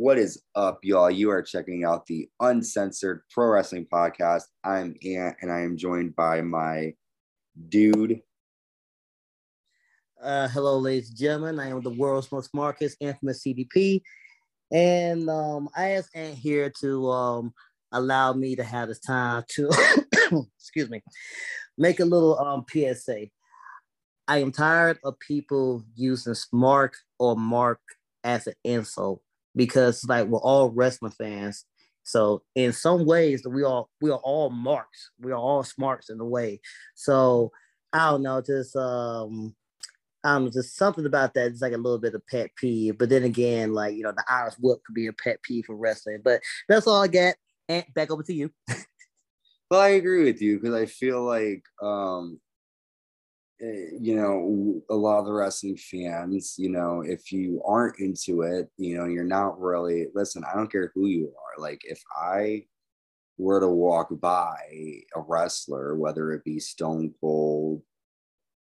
What is up, y'all? You are checking out the Uncensored Pro Wrestling Podcast. I'm Ant, and I am joined by my dude. Uh, hello, ladies and gentlemen. I am the world's most Marcus, infamous CDP, and um, I asked Ant here to um, allow me to have this time to, excuse me, make a little um, PSA. I am tired of people using smart or mark as an insult because like we're all wrestling fans. So in some ways we all we are all marks. We are all smarts in a way. So I don't know, just um I don't know, just something about that. It's like a little bit of pet peeve. But then again, like you know, the Irish whip could be a pet peeve for wrestling. But that's all I got. And back over to you. well, I agree with you because I feel like um you know, a lot of the wrestling fans, you know, if you aren't into it, you know, you're not really, listen, I don't care who you are. Like, if I were to walk by a wrestler, whether it be Stone Cold,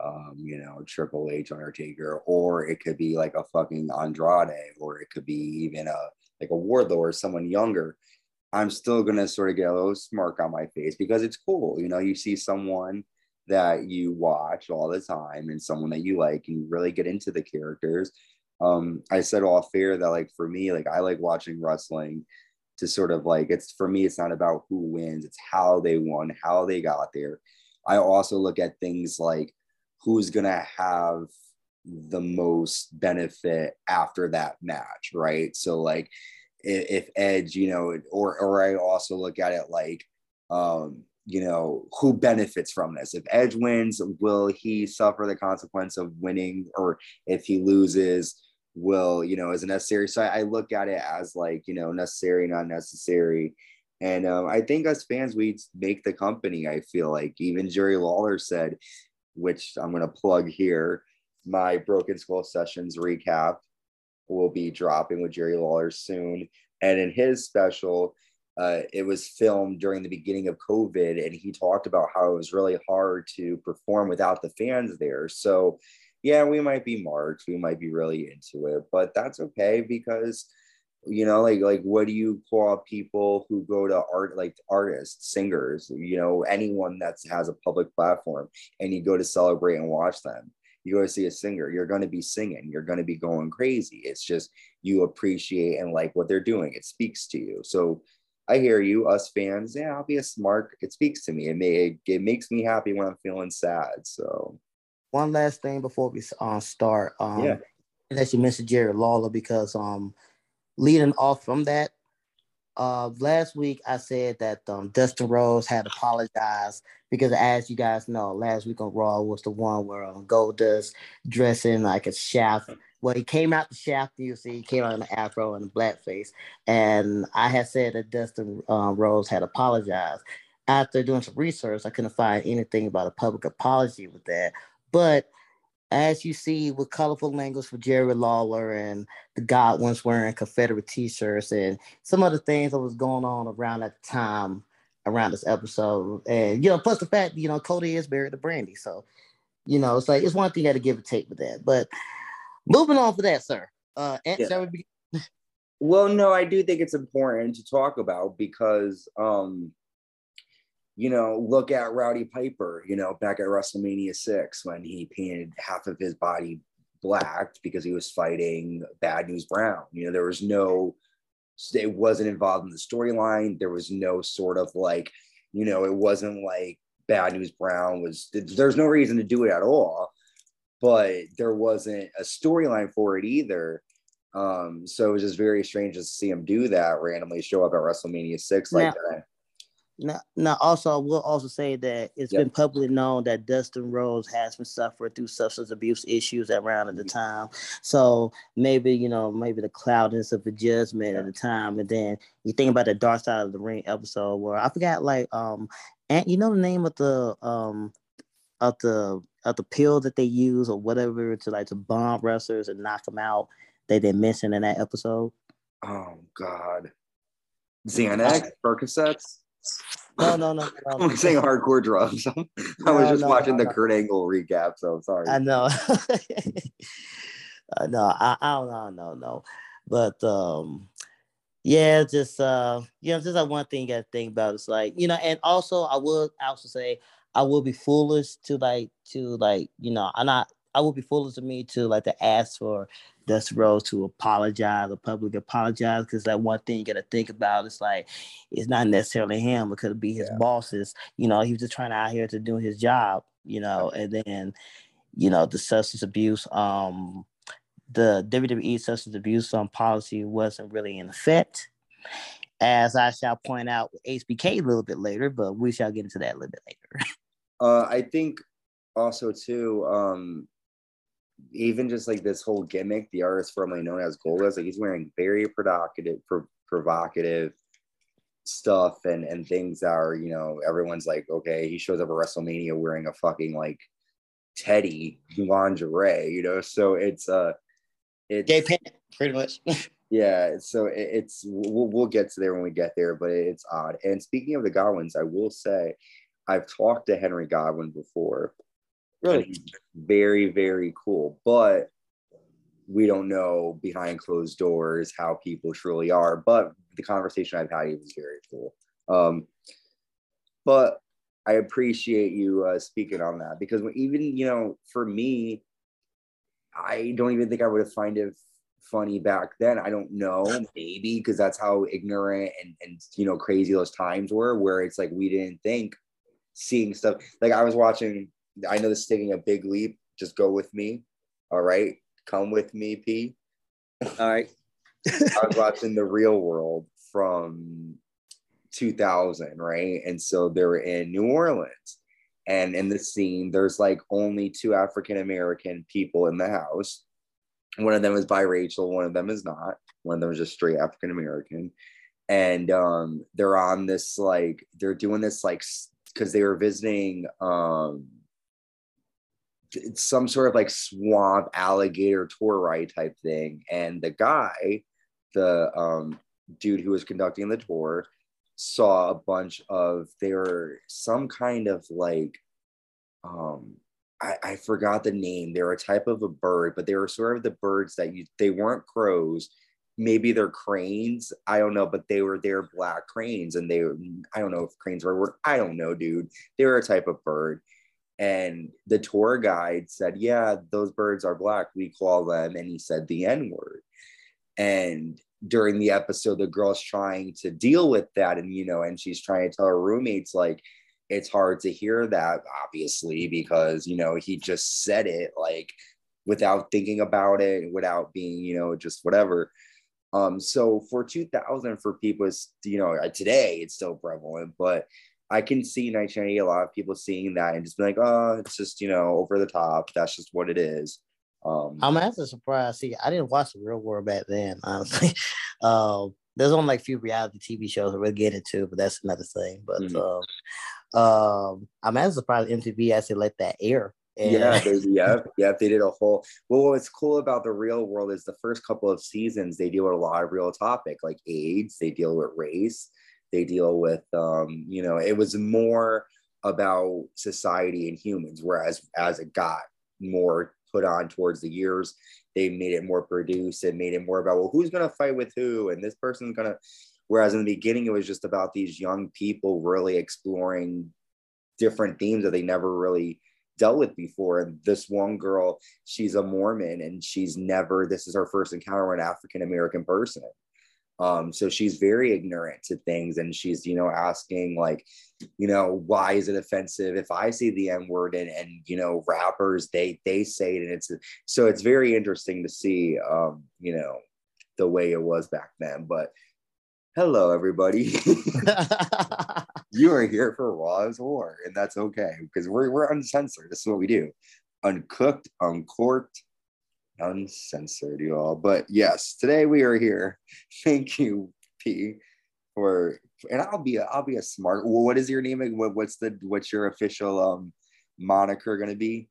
um, you know, Triple H, Undertaker, or it could be like a fucking Andrade, or it could be even a like a Wardlow or someone younger. I'm still gonna sort of get a little smirk on my face because it's cool. You know, you see someone that you watch all the time and someone that you like and you really get into the characters. Um, I said off fair that like for me, like I like watching wrestling to sort of like it's for me, it's not about who wins, it's how they won, how they got there. I also look at things like who's gonna have the most benefit after that match, right? So like if, if Edge, you know, or or I also look at it like um you know, who benefits from this? If Edge wins, will he suffer the consequence of winning? Or if he loses, will, you know, is it necessary? So I, I look at it as like, you know, necessary, not necessary. And um, I think as fans, we make the company. I feel like even Jerry Lawler said, which I'm going to plug here, my Broken Skull Sessions recap will be dropping with Jerry Lawler soon. And in his special, uh, it was filmed during the beginning of COVID, and he talked about how it was really hard to perform without the fans there. So, yeah, we might be marked, we might be really into it, but that's okay because you know like like what do you call people who go to art like artists singers you know anyone that has a public platform and you go to celebrate and watch them? You go to see a singer you're going to be singing you're going to be going crazy. It's just you appreciate and like what they're doing. It speaks to you. So I hear you, us fans. Yeah, I'll be a smart. It speaks to me. It may it makes me happy when I'm feeling sad. So, one last thing before we uh, start. Um, yeah. Unless you mentioned Jerry Lawler, because um, leading off from that, uh, last week I said that um, Dustin Rhodes had apologized because, as you guys know, last week on Raw was the one where um, Goldust dressing like a shaft well, he came out the shaft, you see, he came out in an afro and the blackface. And I had said that Dustin uh, Rhodes had apologized. After doing some research, I couldn't find anything about a public apology with that. But as you see with colorful language for Jerry Lawler and the Godwins wearing Confederate t-shirts and some other things that was going on around that time around this episode. And you know, plus the fact, you know, Cody is buried to Brandi. So, you know, it's like it's one thing you got to give a take with that. But Moving on to that, sir. Uh, yeah. be- well, no, I do think it's important to talk about because, um, you know, look at Roddy Piper, you know, back at WrestleMania 6 when he painted half of his body black because he was fighting Bad News Brown. You know, there was no, it wasn't involved in the storyline. There was no sort of like, you know, it wasn't like Bad News Brown was, there's no reason to do it at all but there wasn't a storyline for it either. Um, so it was just very strange to see him do that randomly show up at WrestleMania six like now, that. Now, now, also, I will also say that it's yep. been publicly known that Dustin Rhodes has been suffering through substance abuse issues around at the mm-hmm. time. So maybe you know, maybe the cloudiness of the judgment yeah. at the time, and then you think about the Dark Side of the Ring episode where I forgot, like, um, and you know the name of the um of the of the pill that they use or whatever to like to bomb wrestlers and knock them out that they mentioned in that episode? Oh God, Xanax, Percocets. No, no, no. no. I'm saying hardcore drugs. I was just no, watching no, the Kurt Angle recap, so sorry. I know. uh, no, I, I don't know, no, no. But um, yeah, just uh, you know, just like one thing you got to think about. It's like you know, and also I would also say I will be foolish to like to like you know, I'm not. I would be foolish of me to like to ask for Dustin Rhodes to apologize or public apologize because that one thing you got to think about is like it's not necessarily him. It could be his yeah. bosses. You know, he was just trying out here to do his job. You know, and then you know the substance abuse. Um, the WWE substance abuse um, policy wasn't really in effect, as I shall point out with HBK a little bit later, but we shall get into that a little bit later. uh, I think also too, um, even just like this whole gimmick, the artist formerly known as Goldust, like he's wearing very provocative, pro- provocative stuff and and things that are you know everyone's like okay he shows up at WrestleMania wearing a fucking like teddy lingerie you know so it's uh it's gay pant, pretty much. yeah, so it, it's we'll, we'll get to there when we get there, but it's odd. And speaking of the Godwins, I will say I've talked to Henry Godwin before. Really, very very cool, but we don't know behind closed doors how people truly are. But the conversation I've had, was very cool. Um, but I appreciate you uh, speaking on that because even you know, for me, I don't even think I would have find it funny back then. I don't know, maybe because that's how ignorant and and you know crazy those times were, where it's like we didn't think seeing stuff. Like I was watching. I know this is taking a big leap. Just go with me. All right, come with me, P. All right. I was watching the Real World from 2000, right? And so they're in New Orleans and in the scene there's like only two african american people in the house one of them is biracial one of them is not one of them is just straight african american and um they're on this like they're doing this like because they were visiting um some sort of like swamp alligator tour ride type thing and the guy the um dude who was conducting the tour saw a bunch of they were some kind of like um I, I forgot the name. They were a type of a bird, but they were sort of the birds that you they weren't crows. Maybe they're cranes. I don't know, but they were they're black cranes, and they I don't know if cranes were. I don't know, dude. They were a type of bird. And the tour guide said, Yeah, those birds are black. We call them, and he said the N-word. And during the episode, the girl's trying to deal with that, and you know, and she's trying to tell her roommates, like, it's hard to hear that, obviously, because you know, he just said it like without thinking about it, without being, you know, just whatever. Um, so for 2000, for people, you know, uh, today it's still prevalent, but I can see 1990 a lot of people seeing that and just be like, oh, it's just, you know, over the top. That's just what it is. Um, I'm actually surprised. See, I didn't watch the Real World back then, honestly. um, there's only like a few reality TV shows that we'll get into, but that's another thing. But mm-hmm. um, um, I'm actually surprised MTV actually let that air. And... Yeah, they, yeah, yeah. They did a whole. Well, what's cool about the Real World is the first couple of seasons they deal with a lot of real topic like AIDS. They deal with race. They deal with, um, you know, it was more about society and humans. Whereas as it got more put on towards the years. They made it more produced and made it more about, well, who's going to fight with who? And this person's going to. Whereas in the beginning, it was just about these young people really exploring different themes that they never really dealt with before. And this one girl, she's a Mormon and she's never, this is her first encounter with an African American person. Um, so she's very ignorant to things and she's, you know, asking like, you know, why is it offensive if I say the N word and, and, you know, rappers, they, they say it and it's, so it's very interesting to see, um, you know, the way it was back then, but hello everybody. you are here for Raw is War and that's okay because we're, we're uncensored. This is what we do. Uncooked, uncorked, uncensored, you all. But yes, today we are here. Thank you, P, for and I'll be a I'll be a smart. What is your name? What, what's the what's your official um moniker gonna be?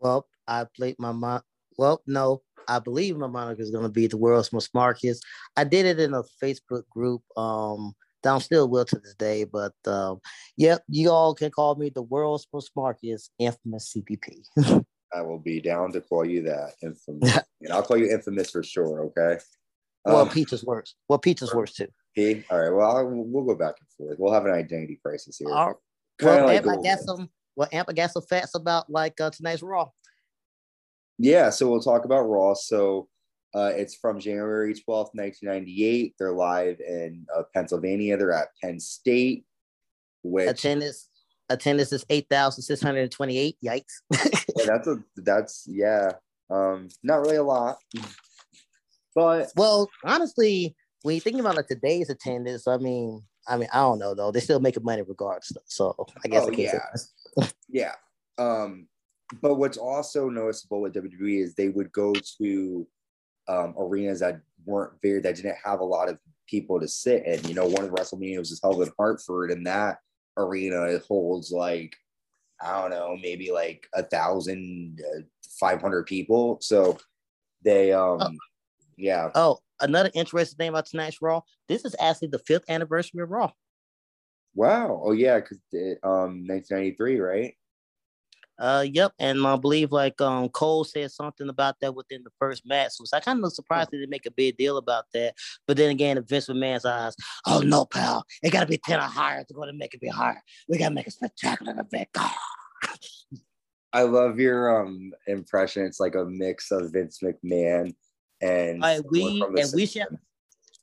Well, I played my mon. Well, no, I believe my moniker is gonna be the world's most smartest. I did it in a Facebook group. Um, that I'm still will to this day, but um, yep, you all can call me the world's most smartest infamous CPP. I will be down to call you that infamous. and I'll call you infamous for sure. Okay. Well, um, Peach is worse. Well, pizza's worse too. P. All right. Well, I'll, we'll go back and forth. We'll have an identity crisis here. All right. Well, like I got some. Well, Ant, I got some facts about like uh, tonight's Raw. Yeah, so we'll talk about Raw. So uh, it's from January 12th, 1998. They're live in uh, Pennsylvania. They're at Penn State. Which attendance attendance is 8,628. Yikes. yeah, that's a that's yeah. Um, not really a lot. But well, honestly, when you think about like today's attendance, I mean, I mean, I don't know though. They're still making money regardless. So I guess oh, yeah. yeah. Um, but what's also noticeable with WWE is they would go to um, arenas that weren't very that didn't have a lot of people to sit in. You know, one of the WrestleMania was held in Hartford, and that arena it holds like I don't know, maybe like a thousand, uh, five hundred people. So they, um, oh. yeah. Oh, another interesting thing about tonight's Raw. This is actually the fifth anniversary of Raw. Wow. Oh yeah, because um, 1993, right? Uh, yep, and I believe like um Cole said something about that within the first match, so I kind of surprised they didn't make a big deal about that. But then again, in Vince McMahon's eyes, oh no, pal, it got to be ten or higher to go to make it be higher. We got to make a spectacular event. I love your um impression. It's like a mix of Vince McMahon and right, we and we shall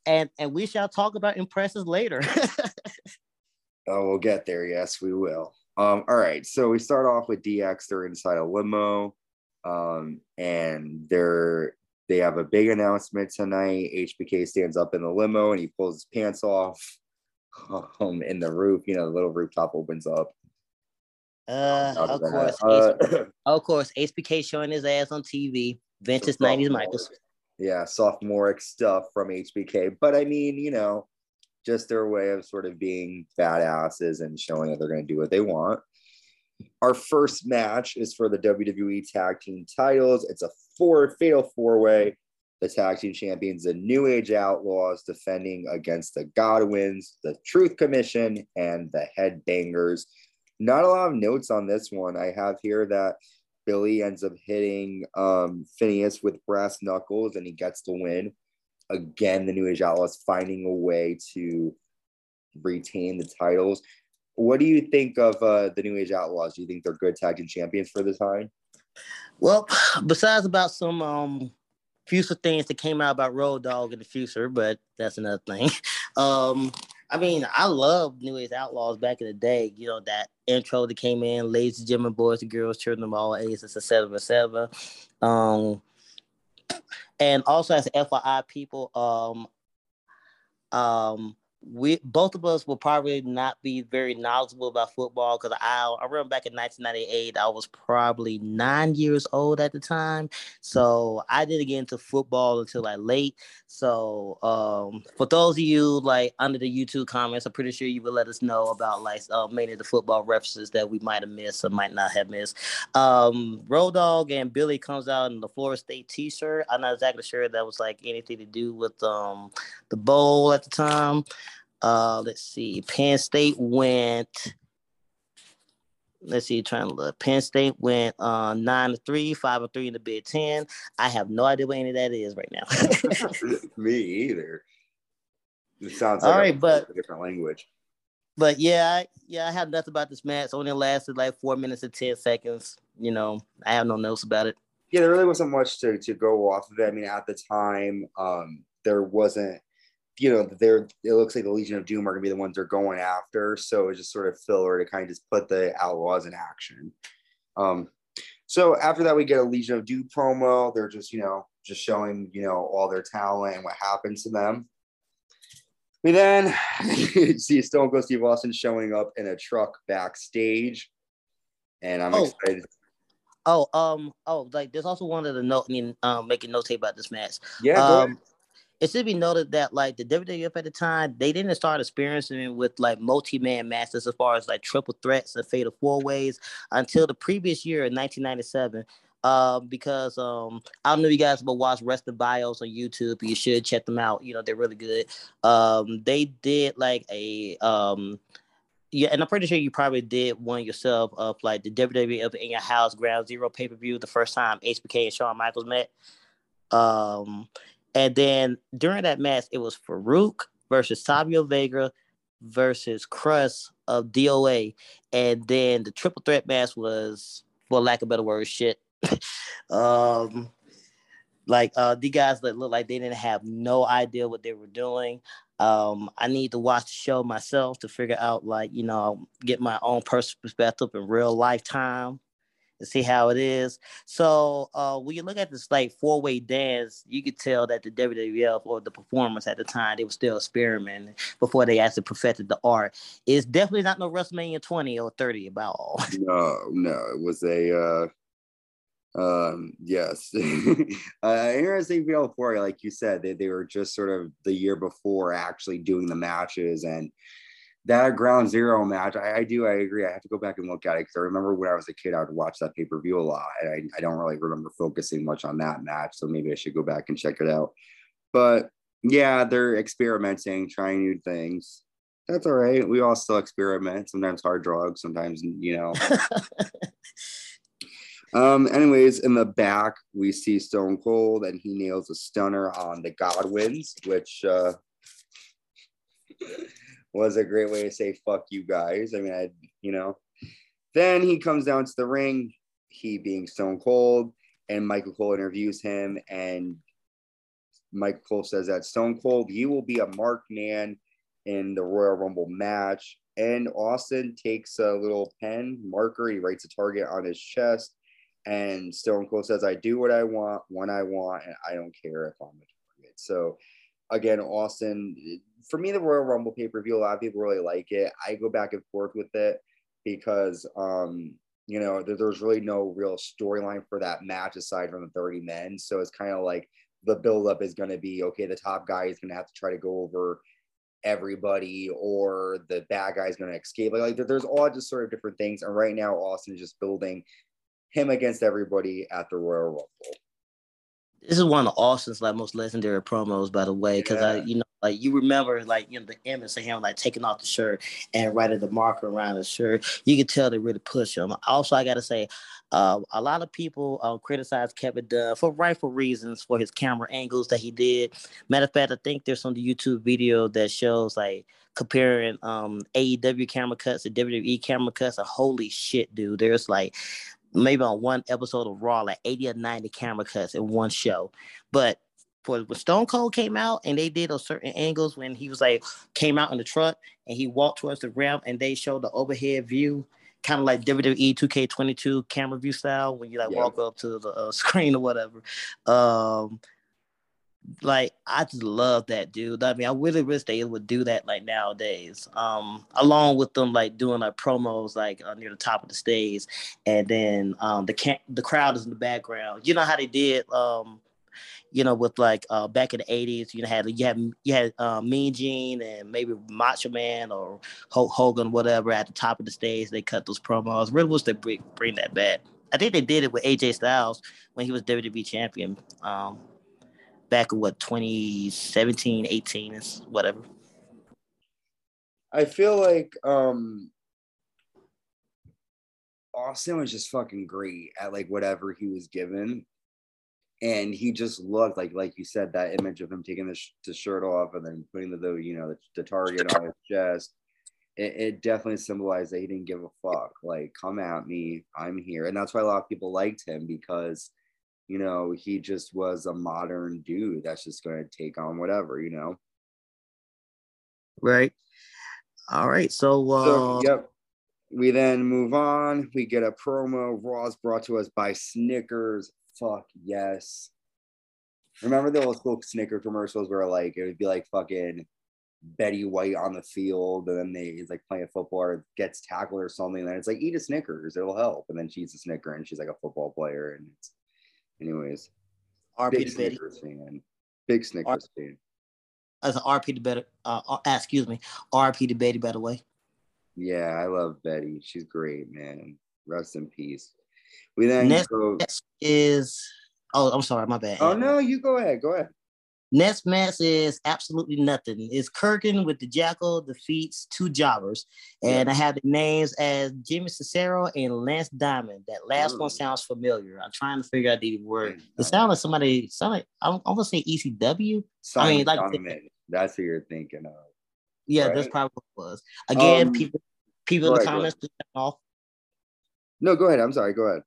and and we shall talk about impressions later. oh, we'll get there. Yes, we will. Um, all right, so we start off with DX. They're inside a limo, um, and they're they have a big announcement tonight. HBK stands up in the limo and he pulls his pants off um, in the roof. You know, the little rooftop opens up. Uh, of course, uh, of course, HBK showing his ass on TV. Vintage '90s Michaels. Yeah, sophomoric stuff from HBK, but I mean, you know, just their way of sort of being badasses and showing that they're going to do what they want. Our first match is for the WWE Tag Team titles. It's a four fatal four way. The tag team champions, the New Age Outlaws, defending against the Godwins, the Truth Commission, and the Headbangers. Not a lot of notes on this one. I have here that Billy ends up hitting um, Phineas with brass knuckles and he gets the win again, the New Age Outlaws finding a way to retain the titles. What do you think of uh, the New Age Outlaws? Do you think they're good tag team champions for the time? Well, besides about some um, future things that came out about Road Dog in the future, but that's another thing. Um, I mean, I love New Age Outlaws back in the day. You know that intro that came in, ladies and gentlemen, boys and girls, children of all ages, etc., etc. Um, and also as FYI people, um, um, we both of us will probably not be very knowledgeable about football because I, I remember back in 1998 I was probably nine years old at the time, so I didn't get into football until like late. So um, for those of you like under the YouTube comments, I'm pretty sure you will let us know about like uh, many of the football references that we might have missed or might not have missed. Um, Road Dog and Billy comes out in the Florida State T-shirt. I'm not exactly sure that was like anything to do with um the bowl at the time. Uh, let's see. Penn State went. Let's see, trying to look. Penn State went uh, nine to three, five to three in the Big Ten. I have no idea what any of that is right now. Me either. It sounds like All right, a, but, a different language. But yeah, I, yeah, I have nothing about this match. Only lasted like four minutes and ten seconds. You know, I have no notes about it. Yeah, there really wasn't much to, to go off of it. I mean, at the time, um, there wasn't you know, they're it looks like the Legion of Doom are gonna be the ones they're going after. So it's just sort of filler to kind of just put the outlaws in action. Um, so after that, we get a Legion of Doom promo. They're just, you know, just showing, you know, all their talent and what happens to them. We then see Stone Cold Steve Austin showing up in a truck backstage, and I'm oh. excited. Oh, um, oh, like there's also one of the note, I mean, um, making notes about this match. Yeah, um, it should be noted that like the WWF at the time, they didn't start experiencing with like multi-man matches as far as like triple threats and fatal four ways until the previous year in 1997. Um, because um, I don't know if you guys will watch Rest of Bios on YouTube. You should check them out. You know they're really good. Um, they did like a um, yeah, and I'm pretty sure you probably did one yourself of like the WWF in your house Ground Zero pay per view the first time HBK and Shawn Michaels met. Um, And then during that match, it was Farouk versus Savio Vega versus Crush of DOA. And then the triple threat match was, for lack of better word, shit. um, like uh, the guys that look like they didn't have no idea what they were doing. Um, I need to watch the show myself to figure out, like, you know, get my own personal perspective in real lifetime and see how it is. So uh, when you look at this like four way dance, you could tell that the WWF or the performers at the time they were still experimenting before they actually perfected the art. It's definitely not no WrestleMania 20 or 30 about all. No, no, it was a uh um yes uh interesting feel for you like you said they, they were just sort of the year before actually doing the matches and that ground zero match, I, I, do, I agree. I have to go back and look at it because I remember when I was a kid, I would watch that pay per view a lot. And I, I don't really remember focusing much on that match. So maybe I should go back and check it out. But yeah, they're experimenting, trying new things. That's all right. We all still experiment, sometimes hard drugs, sometimes, you know. um, anyways, in the back, we see Stone Cold and he nails a stunner on the Godwins, which uh was a great way to say fuck you guys. I mean, I you know. Then he comes down to the ring, he being Stone Cold, and Michael Cole interviews him, and Michael Cole says that Stone Cold, he will be a marked man in the Royal Rumble match. And Austin takes a little pen marker, he writes a target on his chest, and Stone Cold says, I do what I want when I want, and I don't care if I'm a target. So again, Austin, for me, the Royal Rumble pay per view, a lot of people really like it. I go back and forth with it because, um, you know, there, there's really no real storyline for that match aside from the 30 men. So it's kind of like the buildup is going to be okay, the top guy is going to have to try to go over everybody or the bad guy is going to escape. Like, like there's all just sort of different things. And right now, Austin is just building him against everybody at the Royal Rumble. This is one of Austin's like most legendary promos, by the way, because yeah. I, you know, like you remember, like you know, the image of him like taking off the shirt and writing the marker around the shirt. You can tell they really push him. Also, I gotta say, uh, a lot of people uh, criticize Kevin Dunn for rightful reasons for his camera angles that he did. Matter of fact, I think there's some the YouTube video that shows like comparing um AEW camera cuts to WWE camera cuts. And holy shit, dude, there's like maybe on one episode of Raw, like 80 or 90 camera cuts in one show. But for when Stone Cold came out and they did a certain angles when he was like came out in the truck and he walked towards the ramp and they showed the overhead view, kind of like WWE 2K22 camera view style when you like yeah. walk up to the uh, screen or whatever. Um, like I just love that dude. I mean, I really wish they would do that like nowadays. Um, along with them like doing like promos like uh, near the top of the stage, and then um the can- the crowd is in the background. You know how they did um, you know, with like uh back in the eighties, you had you had you had uh, Mean Gene and maybe Macho Man or Hulk Hogan, whatever, at the top of the stage. They cut those promos. Really wish they bring bring that back. I think they did it with AJ Styles when he was WWE champion. Um, back in what 2017, 18 is whatever. I feel like um Austin was just fucking great at like whatever he was given. And he just looked like, like you said, that image of him taking the, sh- the shirt off and then putting the, the you know, the, the target on his chest. It, it, definitely symbolized that he didn't give a fuck. Like, come at me, I'm here. And that's why a lot of people liked him because you know, he just was a modern dude that's just going to take on whatever, you know. Right. All right. So, uh, so yep. We then move on. We get a promo. Raw's brought to us by Snickers. Fuck yes. Remember the old school Snicker commercials where like it would be like fucking Betty White on the field, and then they he's like playing football or gets tackled or something. And then it's like eat a Snickers, it'll help. And then she eats a Snicker, and she's like a football player, and it's Anyways, RP big Snickers fan. Big Snickers R- fan. As an RP the better, uh, uh, excuse me, RP the Betty, by the way. Yeah, I love Betty. She's great, man. Rest in peace. We then next go. is oh, I'm sorry, my bad. Oh no, you go ahead. Go ahead. Next match is absolutely nothing. It's Kurrgan with the Jackal defeats two jobbers. And. I have the names as Jimmy Cicero and Lance Diamond. That last Ooh. one sounds familiar. I'm trying to figure out the word. It sounds like somebody, sound like, I am gonna say ECW. Simon I mean, like, Donovan. that's who you're thinking of. Yeah, right? that's probably what it was. Again, um, people people in the comments off. No, go ahead. I'm sorry. Go ahead.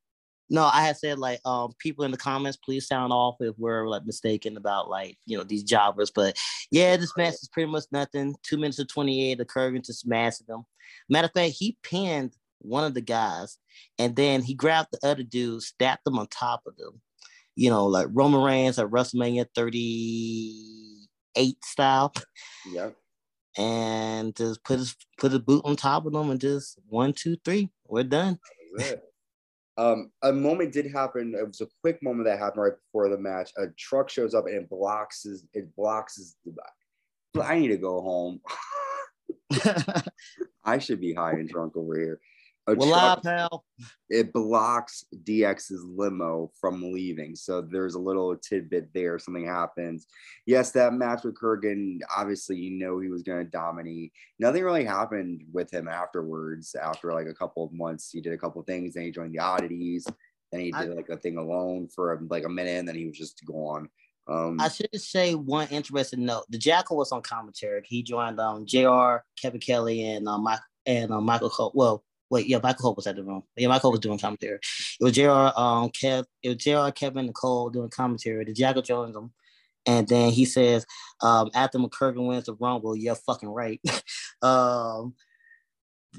No, I had said like um people in the comments, please sound off if we're like mistaken about like you know these jobbers. But yeah, this match is pretty much nothing. Two minutes of 28, the Kurrgan to smashing them. Matter of fact, he pinned one of the guys and then he grabbed the other dude, stacked them on top of them. You know, like Roman Reigns at WrestleMania 38 style. Yep. And just put his put his boot on top of them and just one, two, three, we're done. Um, a moment did happen. It was a quick moment that happened right before the match. A truck shows up and it blocks his, it blocks his. I need to go home. I should be high and drunk over here well, truck, it blocks DX's limo from leaving. So there's a little tidbit there. Something happens. Yes, that match with Kurrgan, obviously, you know, he was going to dominate. Nothing really happened with him afterwards. After like a couple of months, he did a couple of things. Then he joined the oddities. Then he did like a thing alone for like a minute, and then he was just gone. Um, I should say one interesting note: the Jackal was on commentary. He joined um, Jr. Kevin Kelly and uh, Mike and uh, Michael Cole. Well, Wait, yeah, Michael Hope was at the room. Yeah, Michael was doing commentary. It was JR, um, Kev, it was JR, Kevin, Nicole doing commentary. The Jackal joins them. And then he says, um, after McCurkin wins the Rumble, you're fucking right. um,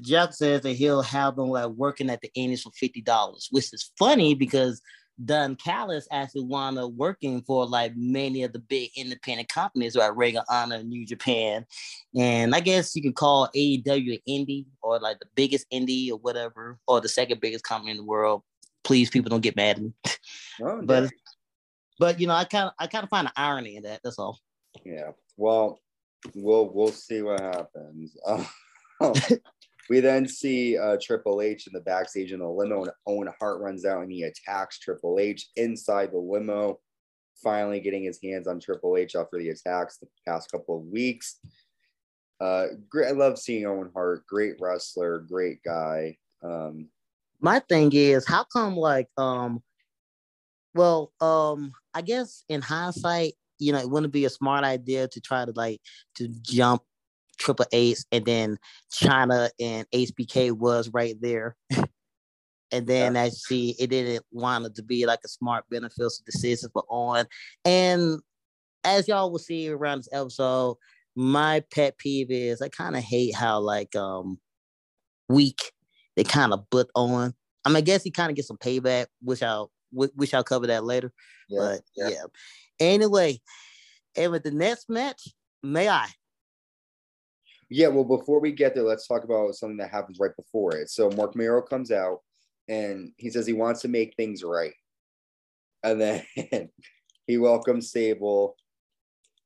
Jack says that he'll have them like working at the Indies for fifty dollars, which is funny because Don Callis actually wound up working for like many of the big independent companies like Ring of Honor, New Japan, and I guess you could call AEW indie or like the biggest indie or whatever, or the second biggest company in the world. Please, people don't get mad at me. Oh, but but you know, I kind of I kind of find the irony in that. That's all. Yeah. Well, we'll we'll see what happens. Um, we then see uh, Triple H in the backstage in the limo, and Owen Hart runs out and he attacks Triple H inside the limo, finally getting his hands on Triple H after the attacks the past couple of weeks. Uh, great, I love seeing Owen Hart. Great wrestler, great guy. Um, My thing is, how come like um, well um, I guess in hindsight, you know, it wouldn't be a smart idea to try to like to jump Triple H, and then Chyna and HBK was right there. and then yeah. see, it didn't want it to be like a smart beneficial decision for Owen. And as y'all will see around this episode, my pet peeve is I kind of hate how like um weak they kind of put Owen. I mean, I guess he kind of gets some payback, which I'll which I'll cover that later. Yeah, but yeah. yeah. Anyway, and with the next match, may I? Yeah, well, before we get there, let's talk about something that happens right before it. So Mark Mero comes out and he says he wants to make things right. And then he welcomes Sable.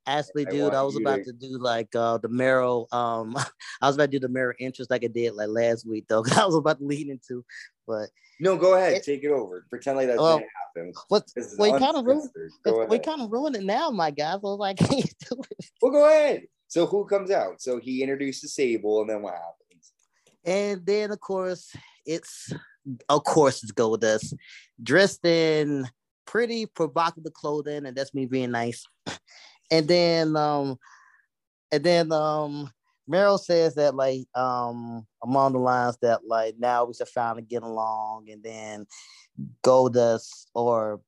Ashley, dude, I, was about to... to... do like uh the Mero. Um, I was about to do the Mero interest like I did like last week though. I was about to lead into, but no, go ahead, it, take it over. Pretend like that didn't happen. What? We kind of ruined. We kind of ruined it now, my guy. So I like, do it. Well, go ahead. So who comes out? So he introduces Sable, and then what happens? And then of course it's of course it's Goldust dressed in pretty provocative clothing, and that's me being nice. And then um and then um Mero says that like um among the lines that like now we should finally get along and then go Goldust or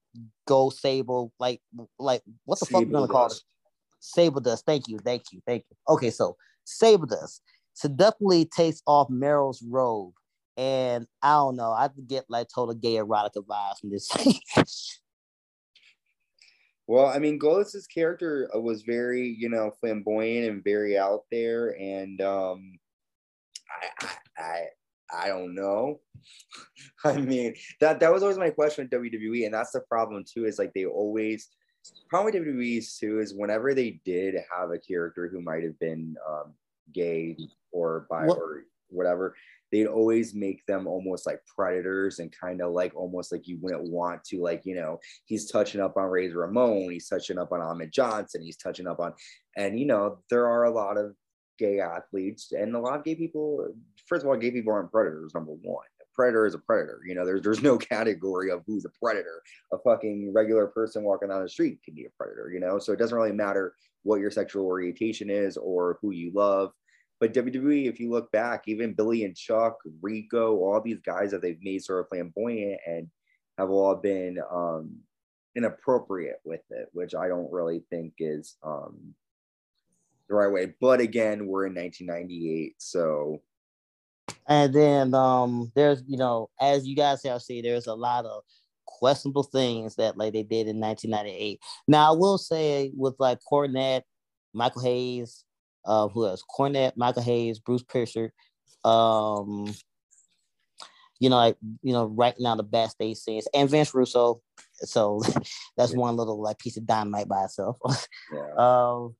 Go Sable like like what the Sable fuck are we gonna call it? Sable Dust. Thank you, thank you, thank you. Okay, so Sable Dust seductively takes off Mero's robe, and I don't know. I get like total gay erotica vibes from this. well, I mean, Goldust's character uh, was very, you know, flamboyant and very out there, and um, I, I, I don't know. I mean, that that was always my question with WWE, and that's the problem too. Is like they always problem with WWE's too is whenever they did have a character who might have been um, gay or bi what? or whatever, they'd always make them almost like predators and kind of like almost like you wouldn't want to like you know he's touching up on Razor Ramon, he's touching up on Ahmed Johnson, he's touching up on, and you know there are a lot of gay athletes and a lot of gay people. First of all, gay people aren't predators. Number one, a predator is a predator. You know, there's there's no category of who's a predator. A fucking regular person walking down the street can be a predator. You know, so it doesn't really matter what your sexual orientation is or who you love. But WWE, if you look back, even Billy and Chuck, Rico, all these guys that they've made sort of flamboyant and have all been um, inappropriate with it, which I don't really think is um, the right way. But again, we're in 1998, so. And then um, there's, you know, as you guys have seen, there's a lot of questionable things that like they did in 1998. Now I will say with like Cornette, Michael Hayes, uh, who else? Cornette, Michael Hayes, Bruce Prichard, um, you know, like you know, right now the best they scenes, and Vince Russo. So that's one little like piece of dynamite by itself. yeah. Um,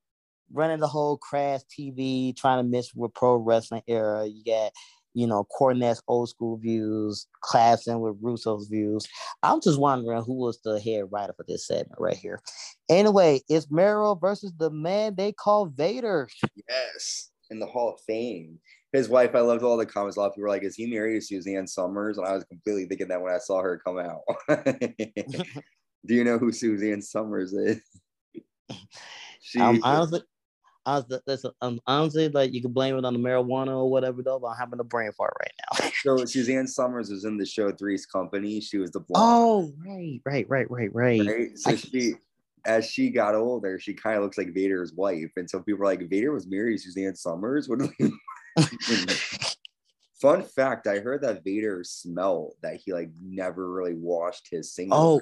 running the whole crash TV, trying to mix with pro wrestling era. You got you know, Cornette's old school views, clashing with Russo's views. I'm just wondering who was the head writer for this segment right here. Anyway, it's Mero versus the man they call Vader. Yes, in the Hall of Fame. His wife, I loved all the comments. A lot of people were like, "Is he married to Suzanne Somers? And I was completely thinking that when I saw her come out. Do you know who Suzanne Somers is? She, um, honestly, honestly, listen, um, honestly, like you can blame it on the marijuana or whatever, though. But I'm having a brain fart right now. so Suzanne Somers was in the show Three's Company. She was the blonde. Oh, right, right, right, right, right. right? So I, she, as she got older, she kind of looks like Vader's wife, and so people are like, Vader was married to Suzanne Somers. What? Fun fact: I heard that Vader smelled that he like never really washed his single. Oh,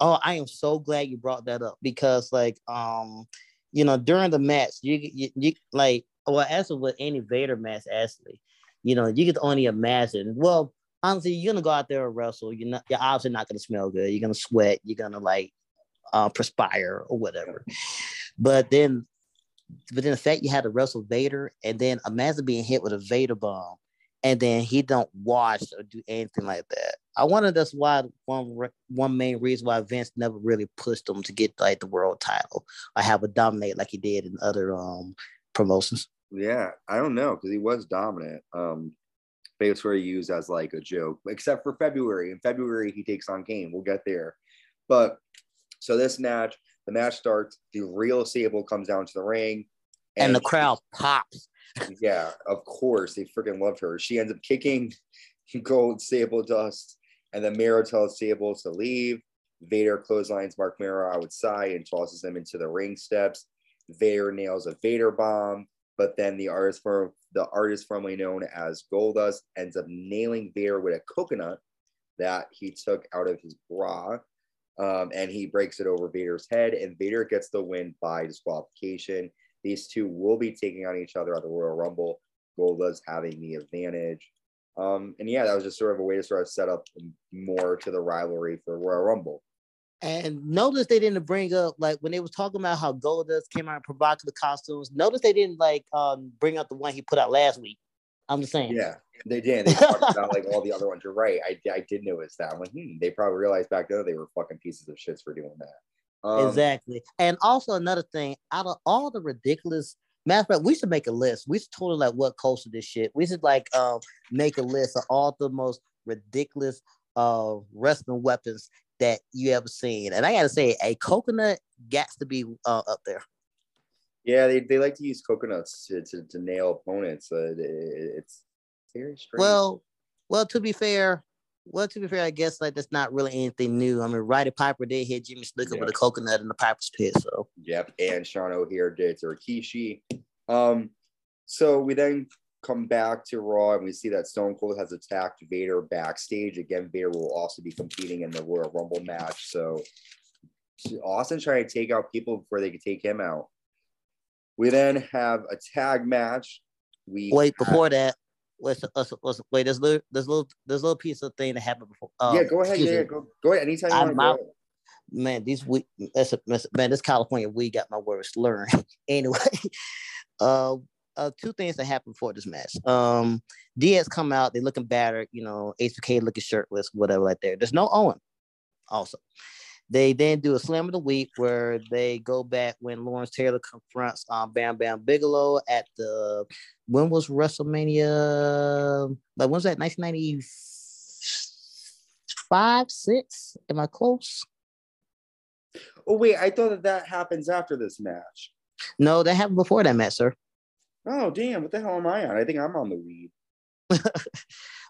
oh, I am so glad you brought that up because like um you know, during the match, you you, you like well, as with any Vader match, actually, you know, you could only imagine. Well, honestly, you're gonna go out there and wrestle. You're not. You're obviously not gonna smell good. You're gonna sweat. You're gonna like uh, perspire or whatever. But then, but then the fact you had to wrestle Vader, and then imagine being hit with a Vader bomb, and then he don't wash or do anything like that. I wonder that's why one one main reason why Vince never really pushed him to get like the world title or have a dominate like he did in other um promotions. Yeah, I don't know because he was dominant. Um, but it's where he used as like a joke, except for February. In February, he takes on Kane. We'll get there. But so this match, the match starts. The real Sable comes down to the ring, and, and the crowd pops yeah, of course. They freaking loved her. She ends up kicking Gold Sable Dust, and then Mero tells Sable to leave. Vader clotheslines Marc Mero outside and tosses him into the ring steps. Vader nails a Vader bomb, but then the artist for the artist formerly known as Goldust ends up nailing Vader with a coconut that he took out of his bra. Um, and he breaks it over Vader's head, and Vader gets the win by disqualification. These two will be taking on each other at the Royal Rumble. Goldust having the advantage. Um, and yeah, that was just sort of a way to sort of set up more to the rivalry for Royal Rumble. And notice they didn't bring up like when they was talking about how Goldust came out in provocative costumes. Notice they didn't like um bring up the one he put out last week. I'm just saying. Yeah, they did. They talked about like all the other ones. You're right. I, I did notice that. I'm like, hmm, they probably realized back then they were fucking pieces of shits for doing that. Um, exactly. And also another thing, out of all the ridiculous matter of fact, we should make a list. We should totally like what culture this shit. We should like um make a list of all the most ridiculous uh wrestling weapons that you ever seen. And I gotta say, a coconut gets to be uh, up there. Yeah, they, they like to use coconuts to, to, to nail opponents. Uh, it, it's very strange. Well, well, to be fair, well, to be fair, I guess like that's not really anything new. I mean, Roddy Piper did hit Jimmy Snuka yep. with a coconut in the Piper's pit. So yep, and Sean O'Haire did to Rikishi. Um, so we then come back to Raw and we see that Stone Cold has attacked Vader backstage. Again, Vader will also be competing in the Royal Rumble match. So Austin trying to take out people before they can take him out. We then have a tag match. We wait have, before that what's, what's, what's, wait, there's little, there's little, there's little piece of thing that happened before. Um, yeah, go ahead. Yeah, go, go ahead. Anytime you want to Man, these we man, this California we got my words learned. anyway, uh, uh, two things that happened before this match. Um, DX come out, they looking battered, you know, HBK looking shirtless, whatever, like there. There's no Owen. Also, they then do a slam of the week where they go back when Lawrence Taylor confronts um, Bam Bam Bigelow at the when was WrestleMania? Like when was that? 1995, six? Am I close? Oh wait, I thought that that happens after this match. No, that happened before that match, sir. Oh damn! What the hell am I on? I think I'm on the weed.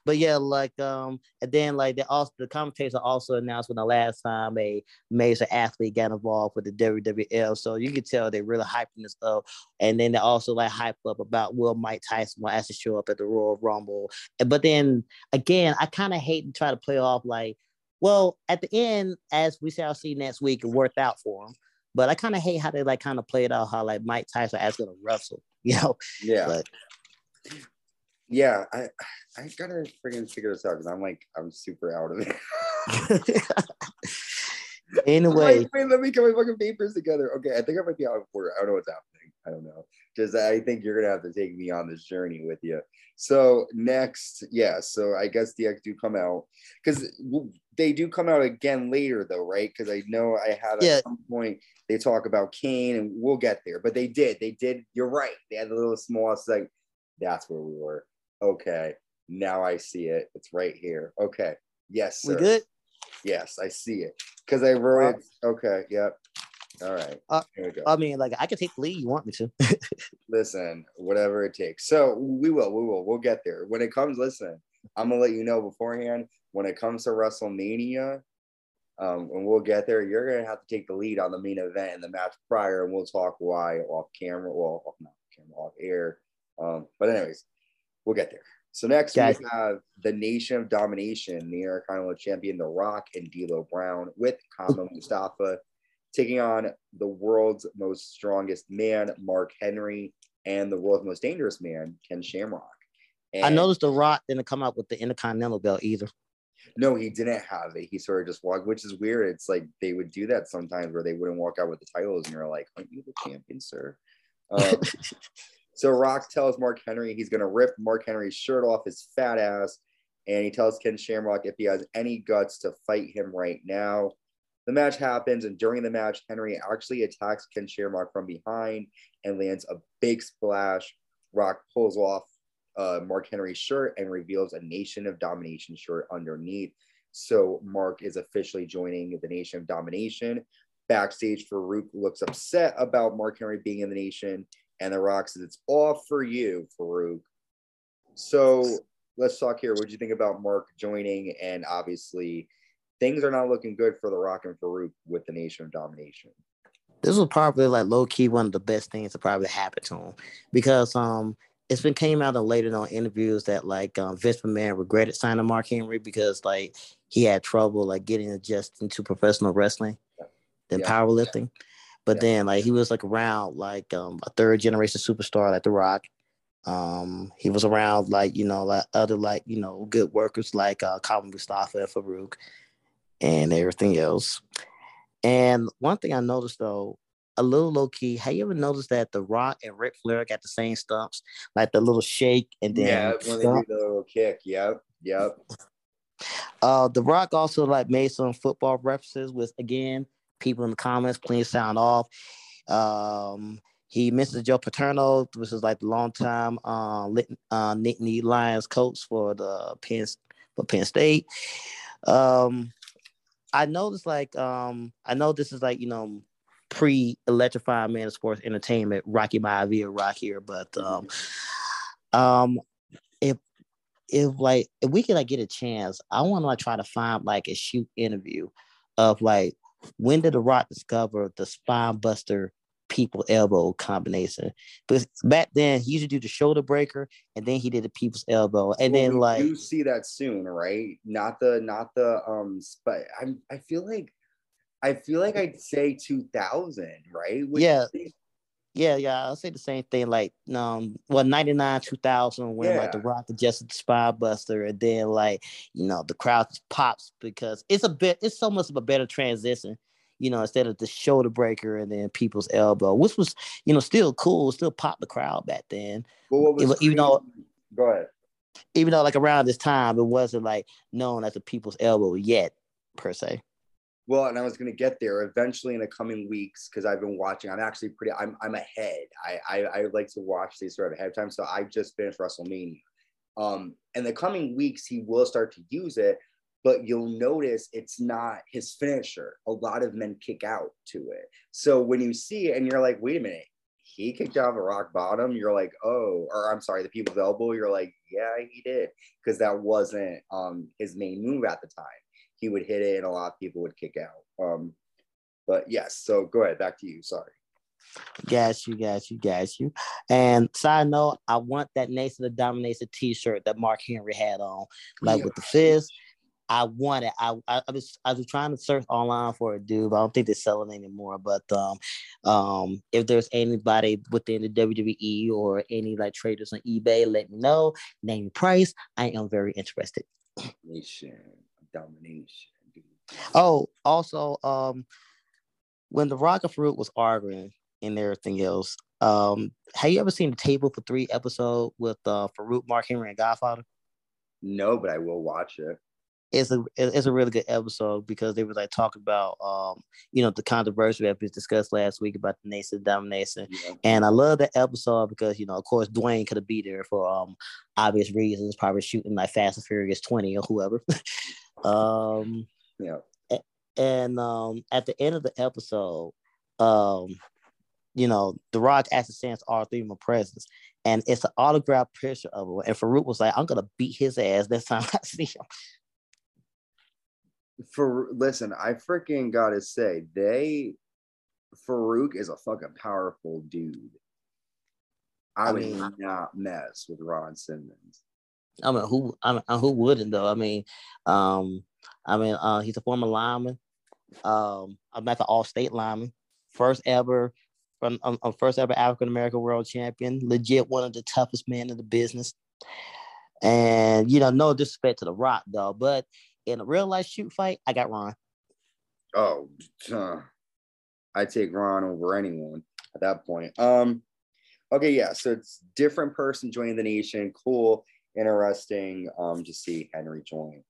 but yeah, like um, and then like the also the commentators are also announced when the last time a major athlete got involved with the WWL, so you can tell they really hyping this up. And then they also like hype up about will Mike Tyson will actually show up at the Royal Rumble. But then again, I kind of hate to try to play off like, well, at the end, as we shall see next week, it worked out for him. But I kind of hate how they like kind of play it out how like Mike Tyson is gonna wrestle, you know? Yeah. But, yeah, I I gotta freaking figure this out because I'm like I'm super out of it. anyway, wait, wait, let me get my fucking papers together. Okay, I think I might be out of order. I don't know what's happening. I don't know. Just I think you're gonna have to take me on this journey with you. So next, yeah. So I guess the DX do come out because they do come out again later, though, right? Because I know I had yeah. at some point they talk about Kane, and we'll get there. But they did, they did. You're right. They had a little small. It's like that's where we were okay, now I see it. It's right here. Okay. Yes, sir. We good? Yes, I see it. Because I wrote it. Okay. Yep. All right. Uh, Here we go. I mean, like I can take the lead. You want me to? listen, whatever it takes. So we will. We will. We'll get there. When it comes, listen. I'm gonna let you know beforehand. When it comes to WrestleMania, um, and we'll get there. You're gonna have to take the lead on the main event and the match prior, and we'll talk why off camera. Well, off, not camera, off air. Um, but anyways, We'll get there. So next we have the Nation of Domination, the Intercontinental Champion, The Rock and D'Lo Brown with Kama Mustafa taking on the world's most strongest man, Mark Henry, and the world's most dangerous man, Ken Shamrock. And I noticed The Rock didn't come out with the Intercontinental belt either. No, he didn't have it. He sort of just walked, which is weird. It's like they would do that sometimes where they wouldn't walk out with the titles, and you're like, "Aren't you the champion, sir?" Um, So Rock tells Mark Henry he's going to rip Mark Henry's shirt off his fat ass. And he tells Ken Shamrock if he has any guts to fight him right now. The match happens, and during the match, Henry actually attacks Ken Shamrock from behind and lands a big splash. Rock pulls off uh, Mark Henry's shirt and reveals a Nation of Domination shirt underneath. So Mark is officially joining the Nation of Domination. Backstage, Farouk looks upset about Mark Henry being in the Nation and The Rock says, It's all for you, Farouk. So let's talk here. What do you think about Mark joining? And obviously, things are not looking good for The Rock and Farouk with the Nation of Domination. This was probably like low key one of the best things to probably happen to him because um it's been came out later on interviews that like um, Vince McMahon regretted signing Mark Henry because like he had trouble like getting adjusted to professional wrestling than yeah. powerlifting. But yeah. then like he was like around like um, a third generation superstar like The Rock. Um, he was around like you know like other like you know good workers like uh, Kama Mustafa and Farouk and everything else. And one thing I noticed though, a little low key, have you ever noticed that The Rock and Ric Flair got the same stumps, like the little shake and then yeah, when they do the little kick. Yep, yep. Uh, The Rock also like made some football references with again people in the comments, please sound off. Um, he misses Joe Paterno, which is like the long time uh, uh, Nittany Lions coach for the Penn for Penn State. Um, I noticed like um, I know this is like you know pre electrifying man of sports entertainment, Rocky Maivia Rock here, but um, um, if if like if we could like get a chance, I want to like try to find like a shoot interview of like when did The Rock discover the spine buster people elbow combination? Because back then he used to do the shoulder breaker and then he did the people's elbow. And well, then like you see that soon, right? Not the not the um but I'm I feel like I feel like I'd say 2000, right? Which yeah. Yeah, yeah, I'll say the same thing. Like, um, well, ninety nine, two thousand, when yeah. like the Rock adjusted the Spine Buster, and then like, you know, the crowd pops because it's a bit, it's so much of a better transition. you know, instead of the shoulder breaker and then people's elbow, which was, you know, still cool, still popped the crowd back then. Well, what was even though, go ahead. Even though, like around this time, it wasn't like known as the people's elbow yet, per se. Well, and I was going to get there eventually in the coming weeks because I've been watching. I'm actually pretty. I'm I'm ahead. I, I I like to watch these sort of ahead of time. So I just finished WrestleMania. Um, in the coming weeks, he will start to use it, but you'll notice it's not his finisher. A lot of men kick out to it. So when you see it and you're like, wait a minute, he kicked out of a rock bottom, you're like, oh, or I'm sorry, the people's elbow, you're like, yeah, he did. Because that wasn't um his main move at the time. He would hit it and a lot of people would kick out. Um, but yes, so go ahead, back to you. Sorry. Gas you, gas you, gas you. And side note, I want that Nation of Domination t-shirt that Mark Henry had on, like yeah. with the fist. I want it. I, I, I was I was trying to search online for a dude, but I don't think they're selling anymore. But um, um, if there's anybody within the WWE or any like traders on eBay, let me know. Name your price. I am very interested. Nation domination. Oh, also, um, when the Rock and Farouk was arguing, and everything else. Um, have you ever seen the Table for Three episode with uh, Farouk, Mark Henry, and Godfather? No, but I will watch it. It's a it's a really good episode because they were like talking about um you know the controversy that we discussed last week about the nation domination, yeah. and I love that episode because you know of course Dwayne could have be there for um obvious reasons, probably shooting like Fast and Furious twenty or whoever. um yeah, and um at the end of the episode, um you know, The Rock actually stands all three of my presence. And it's an autographed picture of him. And Farouk was like, I'm gonna beat his ass next time I see him. For listen, I freaking gotta say, they Farouk is a fucking powerful dude. I, I mean, would not mess with Ron Simmons. I mean, who I mean, who wouldn't though? I mean, um, I mean, uh, he's a former lineman. Um, I'm at the All-State lineman, first ever I'm, I'm first ever African American world champion, legit one of the toughest men in the business. And you know, no disrespect to the Rock though, but in a real life shoot fight, I got Ron. Oh, uh, I take Ron over anyone at that point. Um, okay, yeah, so it's different person joining the nation. Cool, interesting. Um, to see Henry join.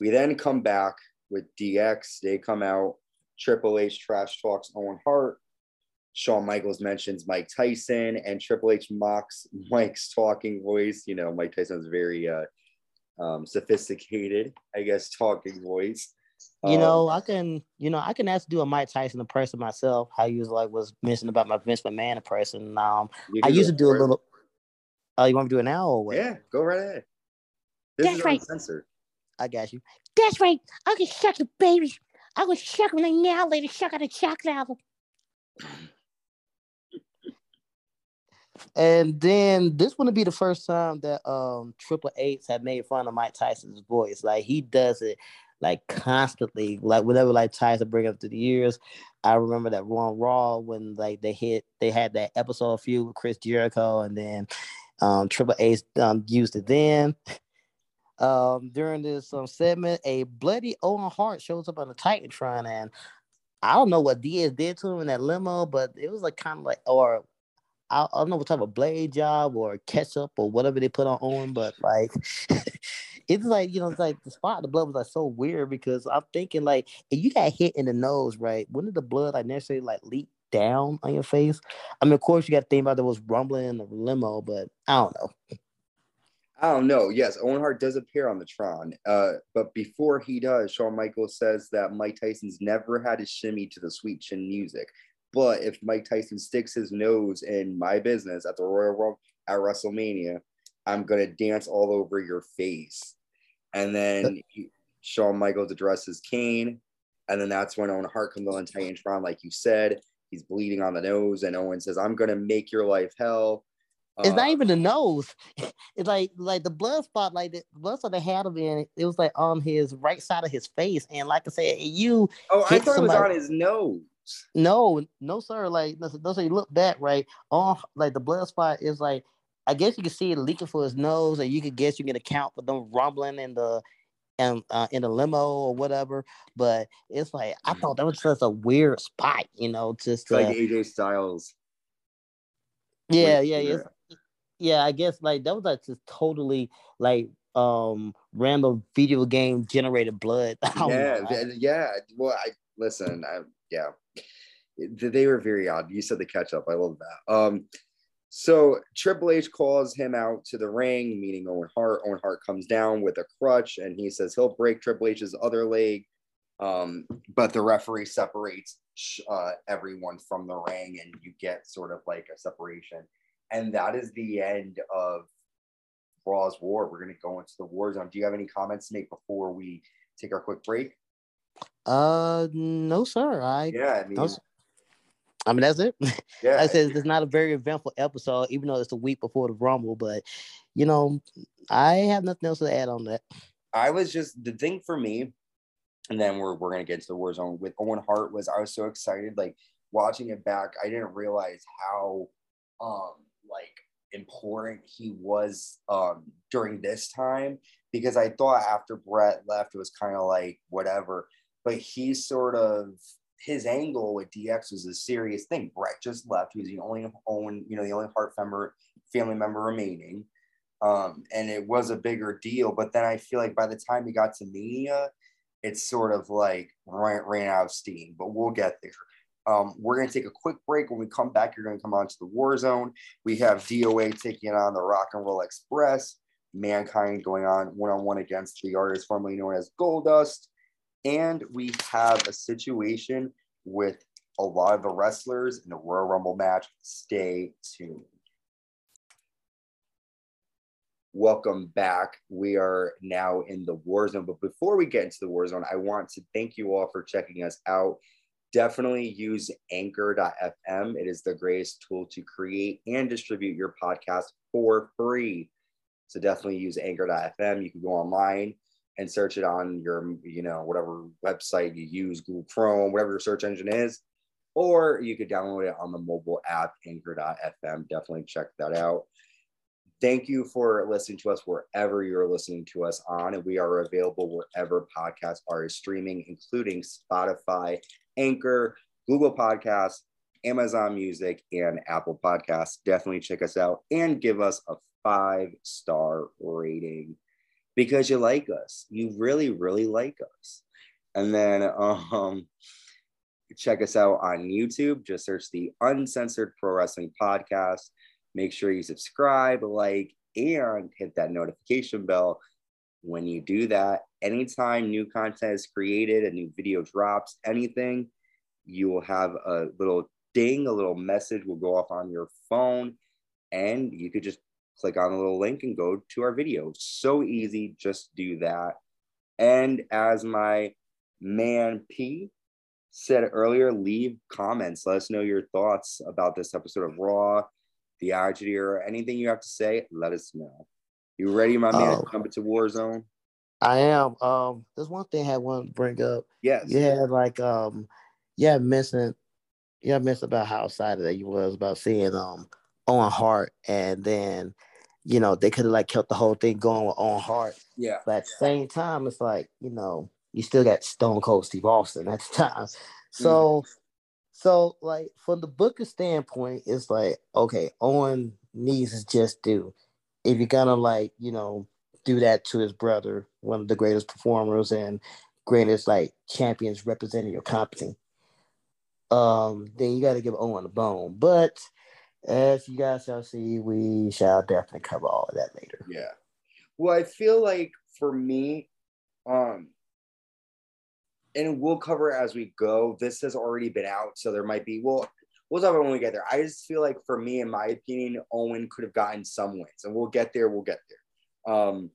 We then come back with DX. They come out. Triple H trash talks Owen Hart. Shawn Michaels mentions Mike Tyson and Triple H mocks Mike's talking voice. You know, Mike Tyson's very uh, um, sophisticated, I guess, talking voice. You um, know, I can, you know, I can actually do a Mike Tyson impression myself. How you like was mentioned about my Vince McMahon impression. Um, I used to do a little. Oh, uh, you want me to do it now or what? Yeah, go right ahead. This That's right. Uncensored. I got you. That's right. I can suck the baby. I was sucking the now later, suck out a chocolate apple. And then this wouldn't be the first time that um Triple H had made fun of Mike Tyson's voice. Like he does it like constantly. Like whenever like Tyson bring up to the years. I remember that Raw Raw when like they hit they had that episode feud with Chris Jericho and then um Triple H um used it then. Um during this um segment, a bloody Owen Hart shows up on the Titantron and I don't know what Diaz did to him in that limo, but it was like kind of like, or I, I don't know what type of blade job or ketchup or whatever they put on Owen, but like it's like you know, it's like the spot the blood was like so weird because I'm thinking like if you got hit in the nose, right? Wouldn't the blood like necessarily like leak down on your face? I mean, of course you got to think about there was rumbling in the limo, but I don't know. I don't know. Yes, Owen Hart does appear on the Tron, uh, but before he does, Shawn Michaels says that Mike Tyson's never had a shimmy to the sweet chin music. But if Mike Tyson sticks his nose in my business at the Royal Rumble at WrestleMania, I'm gonna dance all over your face. And then he, Shawn Michaels addresses Kane, and then that's when Owen Hart comes on Titantron, like you said. He's bleeding on the nose, and Owen says, "I'm gonna make your life hell." It's uh, not even the nose. It's like like the blood spot, like the blood spot they had him in. It was like on his right side of his face, and like I said, you. Oh, I thought somebody, it was on his nose. No, no, sir. Like, sir. You look back, right? On like the blood spot is like, I guess you can see it leaking for his nose, and you could guess you can account for them rumbling in the and uh, in the limo or whatever. But it's like I thought that was just a weird spot, you know, just like AJ Styles. Yeah, yeah, yeah, yeah. I guess like that was like just totally like um random video game generated blood. yeah, yeah. Well, I listen. I yeah, they were very odd. You said the catch up. I love that. Um, so Triple H calls him out to the ring, meaning Owen Hart. Owen Hart comes down with a crutch and he says he'll break Triple H's other leg. Um, but the referee separates uh, everyone from the ring and you get sort of like a separation. And that is the end of Raw's War. We're going to go into the war zone. Do you have any comments to make before we take our quick break? Uh, no, sir. I yeah, I mean, no, I mean, that's it. Yeah. I said it's not a very eventful episode, even though it's a week before the Rumble. But you know, I have nothing else to add on that. I was just the thing for me, and then we're we're gonna get to the war zone with Owen Hart. Was I was so excited, like watching it back. I didn't realize how um like important he was um during this time because I thought after Bret left, it was kind of like whatever. But he sort of his angle with DX was a serious thing. Bret just left. He was the only own, you know, the only Hart family member remaining. Um, and it was a bigger deal. But then I feel like by the time he got to Mania, it's sort of like ran, ran out of steam. But we'll get there. Um, we're going to take a quick break. When we come back, you're going to come on to the War Zone. We have DOA taking on the Rock and Roll Express, Mankind going on one on one against the artist formerly known as Goldust. And we have a situation with a lot of the wrestlers in the Royal Rumble match. Stay tuned. Welcome back. We are now in the war zone. But before we get into the war zone, I want to thank you all for checking us out. Definitely use anchor.fm. It is the greatest tool to create and distribute your podcast for free. So definitely use anchor.fm. You can go online and search it on your, you know, whatever website you use, Google Chrome, whatever your search engine is, or you could download it on the mobile app, anchor.fm. Definitely check that out. Thank you for listening to us wherever you're listening to us on, and we are available wherever podcasts are streaming, including Spotify, Anchor, Google Podcasts, Amazon Music, and Apple Podcasts. Definitely check us out and give us a five star rating because you like us. You really, really like us. And then um, check us out on YouTube. Just search the Uncensored Pro Wrestling Podcast. Make sure you subscribe, like, and hit that notification bell. When you do that, anytime new content is created, a new video drops, anything, you will have a little ding, a little message will go off on your phone, and you could just click on the little link and go to our video. So easy, just do that. And as my man P said earlier, leave comments. Let us know your thoughts about this episode of Raw, the Attitude or anything you have to say, let us know. You ready, my man, to jump into Warzone? I am. Um, there's one thing I want to bring up. Yes. Yeah, like um yeah, missing yeah, missed about how excited that you was about seeing um Owen Hart and then you know, they could have like kept the whole thing going with Owen Hart. Yeah. But at the same time, it's like, you know, you still got Stone Cold Steve Austin at the time. So, mm. so like from the Booker standpoint, it's like, okay, Owen needs his just due. If you're gonna like, you know, do that to his brother, one of the greatest performers and greatest like champions representing your company, um, then you got to give Owen a bone. But as you guys shall see, we shall definitely cover all of that later. Yeah. Well, I feel like for me, um, and we'll cover as we go. This has already been out, so there might be. Well, we'll talk about when we get there. I just feel like, for me, in my opinion, Owen could have gotten some wins, and we'll get there. We'll get there. Um,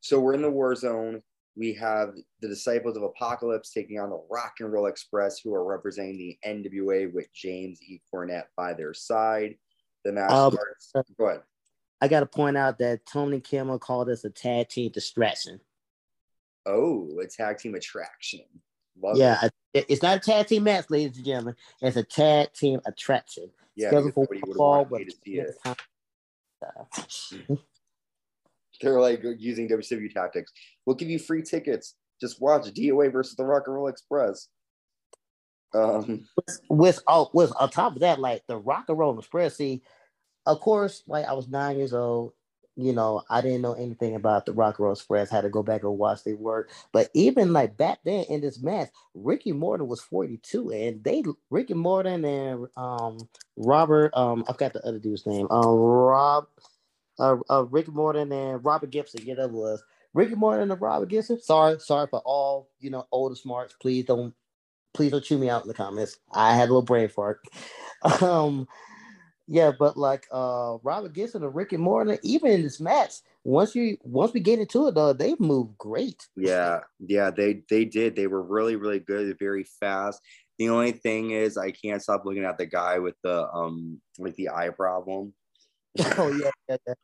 so we're in the war zone. We have the Disciples of Apocalypse taking on the Rock and Roll Express, who are representing the NWA with James E. Cornette by their side the national um, Go ahead. I got to point out that Tony Kimmel called us a tag team distraction. Oh, a tag team attraction. Love yeah, it. it's not a tag team match, ladies and gentlemen. It's a tag team attraction. Yeah, for fall with to see it. They're like using WCW tactics. We'll give you free tickets. Just watch DOA versus the Rock and Roll Express. Um, with, with oh, with on top of that, like the Rock and Roll Express. See, of course, like I was nine years old. You know, I didn't know anything about the Rock and Roll Express. Had to go back and watch their work. But even like back then in this match, Ricky Morton was 42, and they Ricky Morton and um Robert um I forgot the other dude's name. Um Rob uh, uh Ricky Morton and Robert Gibson. Yeah, that was Ricky Morton and Robert Gibson. Sorry, sorry for all you know older smarts. Please don't please don't chew me out in the comments. I had a little brain fart. um, yeah, but like uh Robert Gibson and Ricky Morton, even in this match, once you once we get into it though, they move great. Yeah, yeah, they they did. They were really, really good, very fast. The only thing is I can't stop looking at the guy with the um like the eye problem. oh yeah, yeah,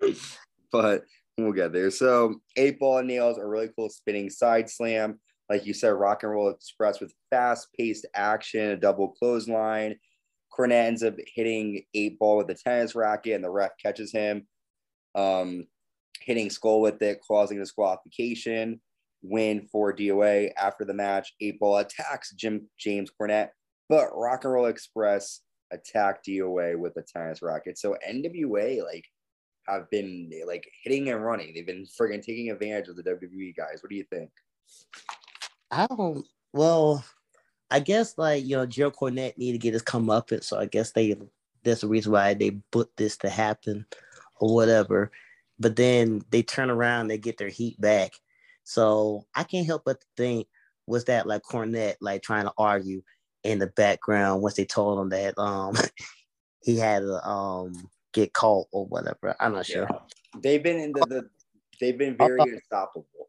yeah. but we'll get there. So eight ball nails, a really cool spinning side slam. Like you said, rock and roll express with fast paced action, a double clothesline. Cornette ends up hitting eight ball with a tennis racket, and the ref catches him, um, hitting Skull with it, causing disqualification. Win for DOA after the match. Eight ball attacks Jim James Cornette, but Rock and Roll Express attacked DOA with a tennis racket. So NWA like have been like hitting and running. They've been friggin' taking advantage of the WWE guys. What do you think? I don't. Well, I guess like you know, Joe Cornette needed to get his comeuppance, so I guess they that's the reason why they put this to happen or whatever. But then they turn around, they get their heat back. So I can't help but think was that like Cornette like trying to argue in the background once they told him that um he had to um get caught or whatever. I'm not sure. Yeah. They've been in the, the they've been very uh, unstoppable.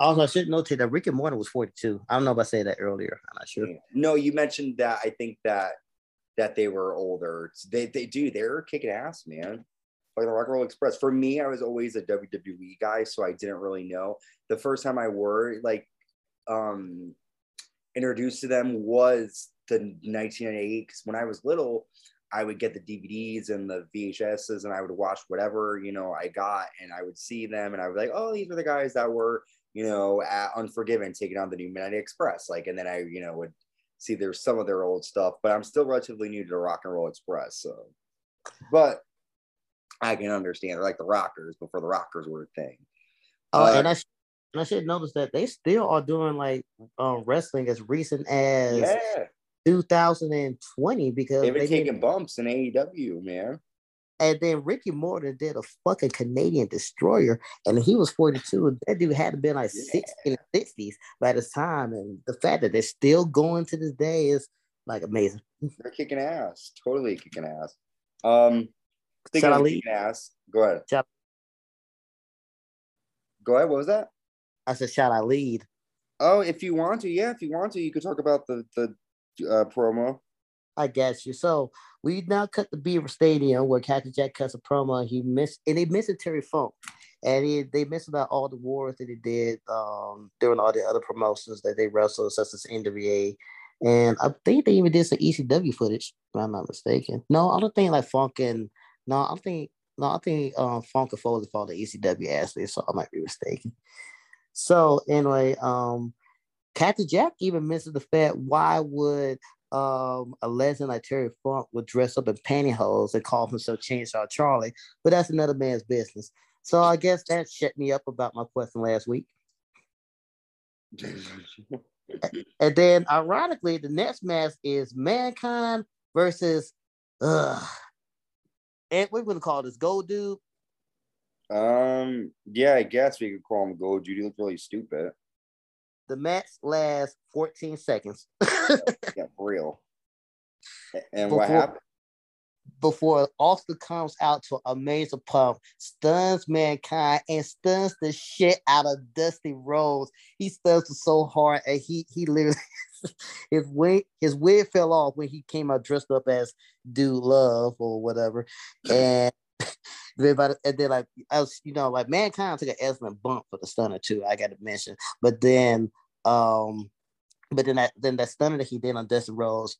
Also, I should notate that Ricky Morton was 42. I don't know if I said that earlier. I'm not sure. No, you mentioned that. I think that that they were older. They they do. They're kicking ass, man. Like the Rock and Roll Express. For me, I was always a WWE guy, so I didn't really know. The first time I were like um introduced to them was the 1998. Because when I was little, I would get the DVDs and the VHSs, and I would watch whatever you know I got, and I would see them, and I was like, oh, these are the guys that were you know, at Unforgiven, taking on the new Midnight Express. Like, and then I, you know, would see there's some of their old stuff, but I'm still relatively new to the Rock and Roll Express. So, but I can understand, like the Rockers before the Rockers were a thing. Oh, uh, and I, and I should notice that they still are doing like um, wrestling as recent as yeah. 2020 because they've been taking bumps in AEW, man. And then Ricky Morton did a fucking Canadian destroyer, and he was 42. And that dude had to been like yeah. 60 in the 60s by this time. And the fact that they're still going to this day is like amazing. They're kicking ass, totally kicking ass. Um, Shall I lead? ass, go ahead. Go ahead. What was that? I said, shall I lead? Oh, if you want to, yeah, if you want to, you could talk about the the uh, promo. I guess you. So we now cut the Beaver Stadium where Captain Jack cuts a promo. He missed and they missed Terry Funk. And he, they missed about all the wars that he did um, during all the other promotions that they wrestled, such as NWA. And I think they even did some ECW footage, if I'm not mistaken. No, I don't think like Funk and no, I think no, I think um, Funk and Foley fought the ECW athlete, so I might be mistaken. So anyway, um, Captain Jack even mentioned the fact why would um, a legend like Terry Funk would dress up in pantyhose and call himself Chainsaw Charlie, but that's another man's business. So I guess that shut me up about my question last week. and then, ironically, the next match is Mankind versus, uh, and we're gonna call this Gold Dude. Um, yeah, I guess we could call him Gold Dude. He looks really stupid. The match lasts 14 seconds. yeah, for real. And before, what happened? Before Austin comes out to a major pump, stuns mankind and stuns the shit out of Dusty Rhodes. He stuns it so hard and he he literally his wig his wig fell off when he came out dressed up as Dude Love or whatever. And everybody and then like you know, like mankind took an excellent bump for the stunner too. I got to mention, but then, um, but then that then that stunner that he did on Dustin Rhodes,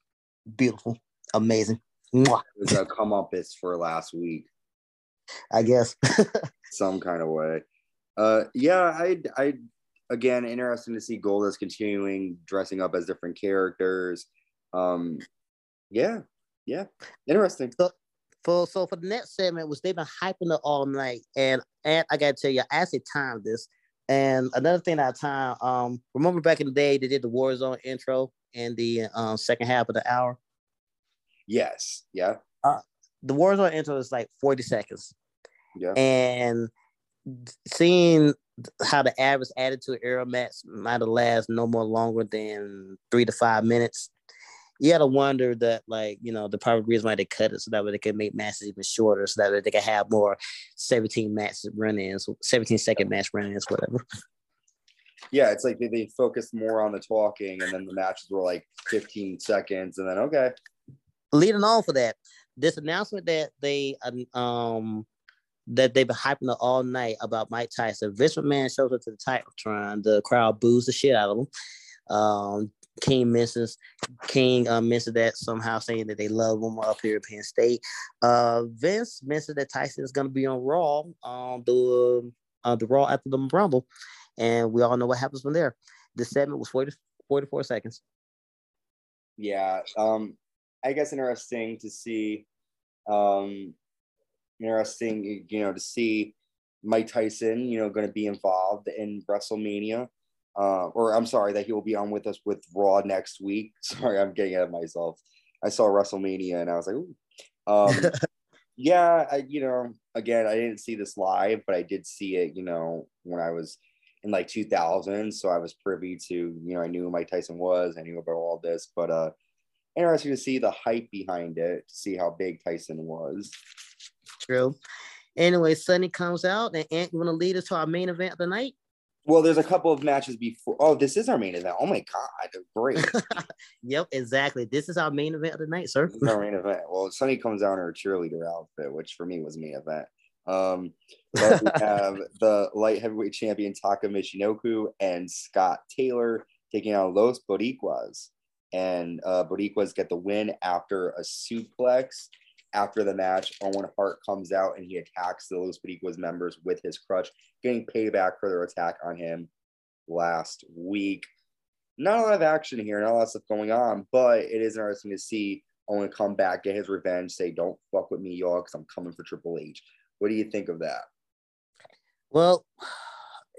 beautiful, amazing. Mwah. It was a come up is for last week. I guess. some kind of way. Uh, yeah, I, I, again, interesting to see Goldust continuing dressing up as different characters. Um, yeah, yeah, interesting. So, for so for the next segment was they've been hyping it all night, and and I gotta tell you, I actually timed this. And another thing that I time, um, remember back in the day they did the Warzone intro in the um, second half of the hour. Yes. Yeah. Uh, the Warzone intro is like forty seconds. Yeah. And seeing how the average attitude era match might have last no more longer than three to five minutes you gotta wonder that like you know the probably reason why they cut it so that way they could make matches even shorter so that way they could have more 17 match run-ins 17 second match run-ins whatever yeah it's like they, they focused more on the talking and then the matches were like 15 seconds and then okay leading on for that this announcement that they um that they've been hyping it all night about Mike Tyson. Vince McMahon shows up to the Titantron. The crowd boos the shit out of him. Um, King mentions King uh, mentioned that somehow saying that they love him up here at Penn State. Uh, Vince mentioned that Tyson is going to be on Raw on um, the uh, the Raw after the Rumble, and we all know what happens from there. The segment was 40, 44 seconds. Yeah, um, I guess interesting to see. Um, interesting, you know, to see Mike Tyson, you know, going to be involved in WrestleMania uh, or I'm sorry, that he will be on with us with Raw next week. Sorry, I'm getting ahead of myself. I saw WrestleMania and I was like, Ooh. Um, yeah, I, you know, again, I didn't see this live, but I did see it, you know, when I was in like 2000. So I was privy to, you know, I knew who Mike Tyson was, I knew about all this, but uh, interesting to see the hype behind it, to see how big Tyson was. True. Anyway, Sunny comes out, and Ant, you want to lead us to our main event of the night? Well, there's a couple of matches before. Oh, this is our main event. Oh my god, great. yep, exactly. This is our main event of the night, sir. This is our main event. Well, Sunny comes out in her cheerleader outfit, which for me was main event. Um, but we have the light heavyweight champion Taka Michinoku and Scott Taylor taking on Los Boricuas. And uh, Boricuas get the win after a suplex after the match, Owen Hart comes out and he attacks the Los Boricuas members with his crutch, getting payback for their attack on him last week. Not a lot of action here, not a lot of stuff going on, but it is interesting to see Owen come back, get his revenge, say, Don't fuck with me, y'all, because I'm coming for Triple H. What do you think of that? Well,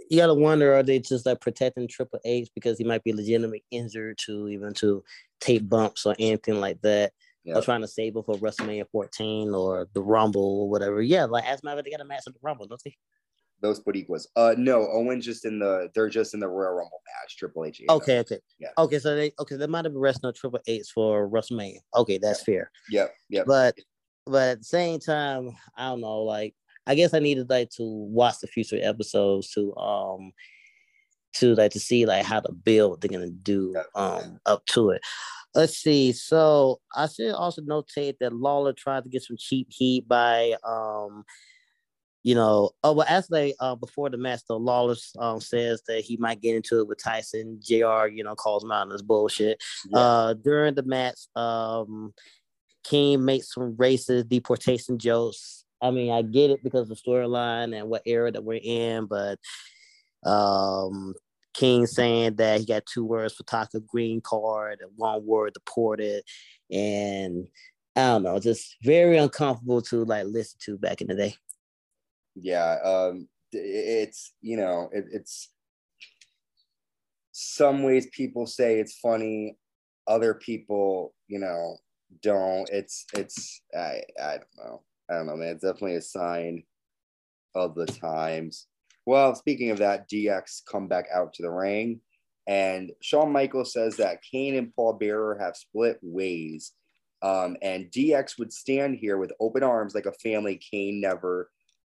you gotta wonder are they just like protecting Triple H because he might be legitimately injured to even to tape bumps or anything like that yep. or trying to save it for WrestleMania 14 or the Rumble or whatever. Yeah, like as matter they got a match at the Rumble, don't they? Those Boricuas. Uh no, Owen's just in the they're just in the Royal Rumble match, Triple H. Okay, okay. Yeah. Okay, so they okay, they might have been wrestling Triple H for WrestleMania. Okay, that's fair. Yep, yep. But but at the same time, I don't know, like I guess I needed like to watch the future episodes to um to like to see like how to build they're gonna do um up to it. Let's see. So I should also notate that Lawler tried to get some cheap heat by um you know, oh well actually uh before the match though, Lawler um says that he might get into it with Tyson. JR, you know, calls him out on his bullshit. Yeah. Uh during the match, um King makes some racist deportation jokes. I mean, I get it because of the storyline and what era that we're in, but um King saying that he got two words for Taka green card and one word deported. And I don't know, just very uncomfortable to like listen to back in the day. Yeah, um, it's you know, it, it's some ways people say it's funny, other people, you know, don't. It's it's I I don't know. I don't know, man. It's definitely a sign of the times. Well, speaking of that, DX come back out to the ring, and Shawn Michaels says that Kane and Paul Bearer have split ways, um, and DX would stand here with open arms like a family Kane never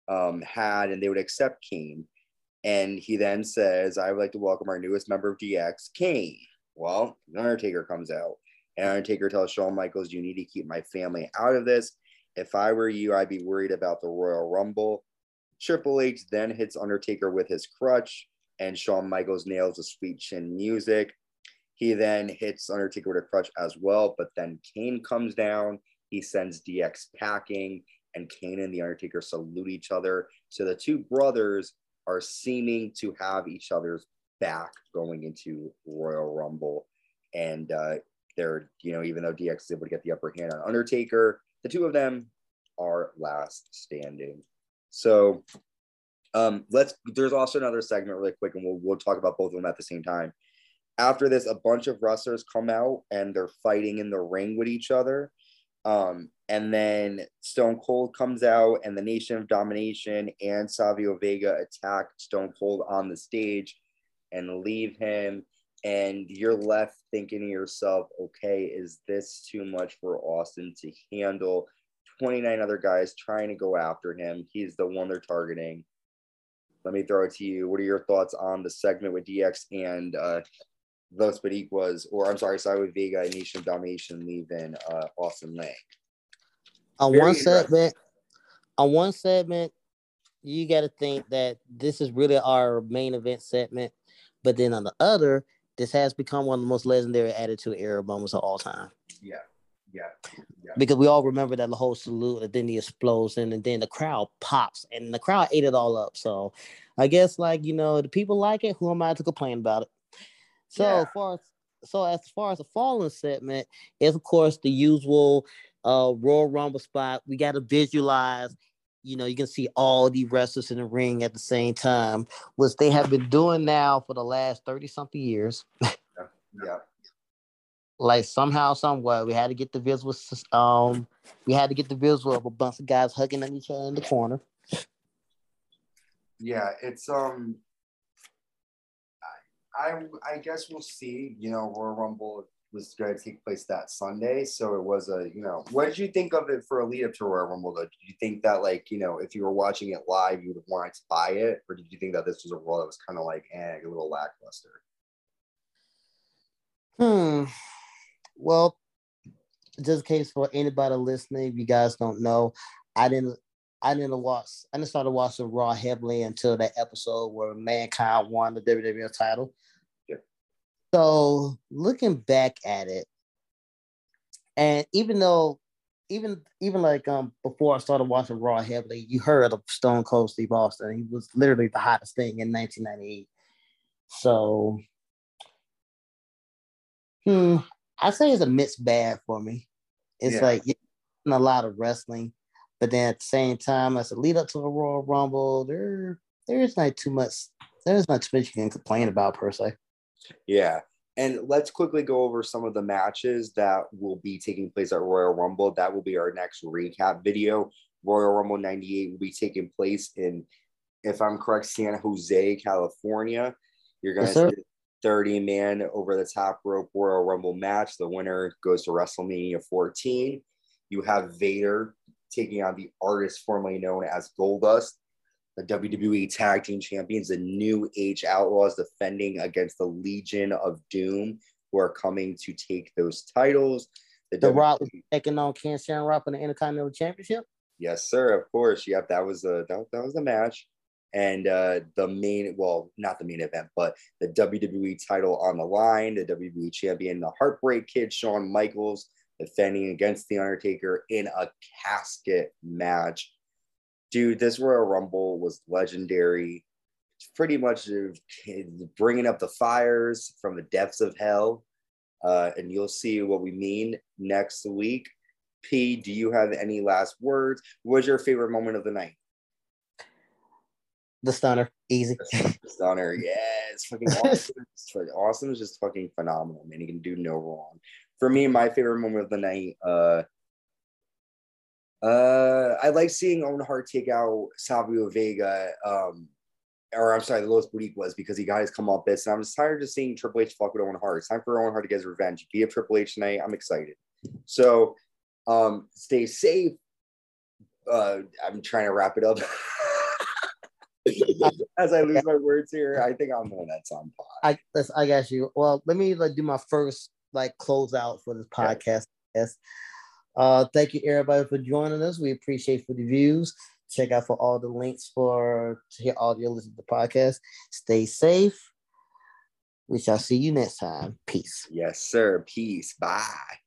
um, had, and they would accept Kane. And he then says, "I would like to welcome our newest member of DX, Kane." Well, the Undertaker comes out, and Undertaker tells Shawn Michaels, "You need to keep my family out of this. If I were you, I'd be worried about the Royal Rumble." Triple H then hits Undertaker with his crutch, and Shawn Michaels nails the sweet chin music. He then hits Undertaker with a crutch as well, but then Kane comes down. He sends DX packing, and Kane and The Undertaker salute each other. So the two brothers are seeming to have each other's back going into Royal Rumble. And uh, they're, you know, even though DX is able to get the upper hand on Undertaker, the two of them are last standing. So um, let's, there's also another segment really quick, and we'll, we'll talk about both of them at the same time. After this, a bunch of wrestlers come out and they're fighting in the ring with each other. Um, and then Stone Cold comes out, and the Nation of Domination and Savio Vega attack Stone Cold on the stage and leave him. And you're left thinking to yourself, okay, is this too much for Austin to handle? 29 other guys trying to go after him. He's the one they're targeting. Let me throw it to you. What are your thoughts on the segment with DX and uh, Los Boricuas, or I'm sorry, sorry, with Vega and Nation of Domination leaving uh, Austin Lane? on Very one segment, on one segment, you got to think that this is really our main event segment, but then on the other, this has become one of the most legendary attitude era moments of all time. Yeah. Yeah. yeah. Because we all remember that the whole salute and then the explosion and then the crowd pops and the crowd ate it all up. So I guess like you know the people like it. Who am I to complain about it? So yeah. as far as so as far as the fallen segment is of course the usual uh Royal Rumble spot. We got to visualize. You know, you can see all the wrestlers in the ring at the same time, which they have been doing now for the last 30 something years. yeah. yeah. Like somehow, somewhere, we had to get the visual. Um, we had to get the visual of a bunch of guys hugging on each other in the corner. Yeah, it's um. I I, I guess we'll see. You know, Royal Rumble was going to take place that Sunday. So it was a, you know, what did you think of it for a lead up to Royal Rumble? Though? Did you think that, like, you know, if you were watching it live, you would have wanted to buy it? Or did you think that this was a role that was kind of like, eh, a little lackluster? Hmm. Well, just in case for anybody listening, if you guys don't know, I didn't I didn't watch I didn't start watching Raw heavily until that episode where Mankind won the WWE title. So looking back at it, and even though, even even like um before I started watching Raw heavily, you heard of Stone Cold Steve Austin. He was literally the hottest thing in 1998. So, hmm, I say it's a mixed bag for me. It's yeah. like a lot of wrestling, but then at the same time, as a lead up to the Royal Rumble, there there is not too much. There's not too much you can complain about per se. Yeah. And let's quickly go over some of the matches that will be taking place at Royal Rumble. That will be our next recap video. Royal Rumble 98 will be taking place in, if I'm correct, San Jose, California. You're going to see 30 man over the top rope Royal Rumble match. The winner goes to WrestleMania 14. You have Vader taking on the artist formerly known as Goldust the WWE Tag Team Champions, the New Age Outlaws, defending against the Legion of Doom, who are coming to take those titles. The, the WWE... Rock taking on Ken Shamrock in the Intercontinental Championship. Yes, sir. Of course. Yep, that was a that, that was the match. And uh, the main, well, not the main event, but the WWE title on the line, the WWE champion, the Heartbreak Kid, Shawn Michaels, defending against The Undertaker in a casket match dude, this Royal Rumble was legendary. It's pretty much bringing up the fires from the depths of hell. Uh, and you'll see what we mean next week. P, do you have any last words? What was your favorite moment of the night? The stunner, easy. The stunner, yeah, it's fucking awesome. it's awesome. It's just fucking phenomenal, man. He can do no wrong. For me, my favorite moment of the night, uh, uh, I like seeing Owen Hart take out Savio Vega, um, or I'm sorry, the Los Boricuas because he got his come up bits. And I'm just tired of seeing Triple H fuck with Owen Hart. It's time for Owen Hart to get his revenge. Be a Triple H tonight. I'm excited. So um, stay safe. Uh, I'm trying to wrap it up. As I lose my words here, I think I'm on that song. I I got you. Well, let me like do my first like close out for this podcast. Yes. Uh, thank you everybody for joining us. We appreciate for the views. Check out for all the links for to hear audio listen to the podcast. Stay safe. We shall see you next time. Peace. Yes, sir. Peace. Bye.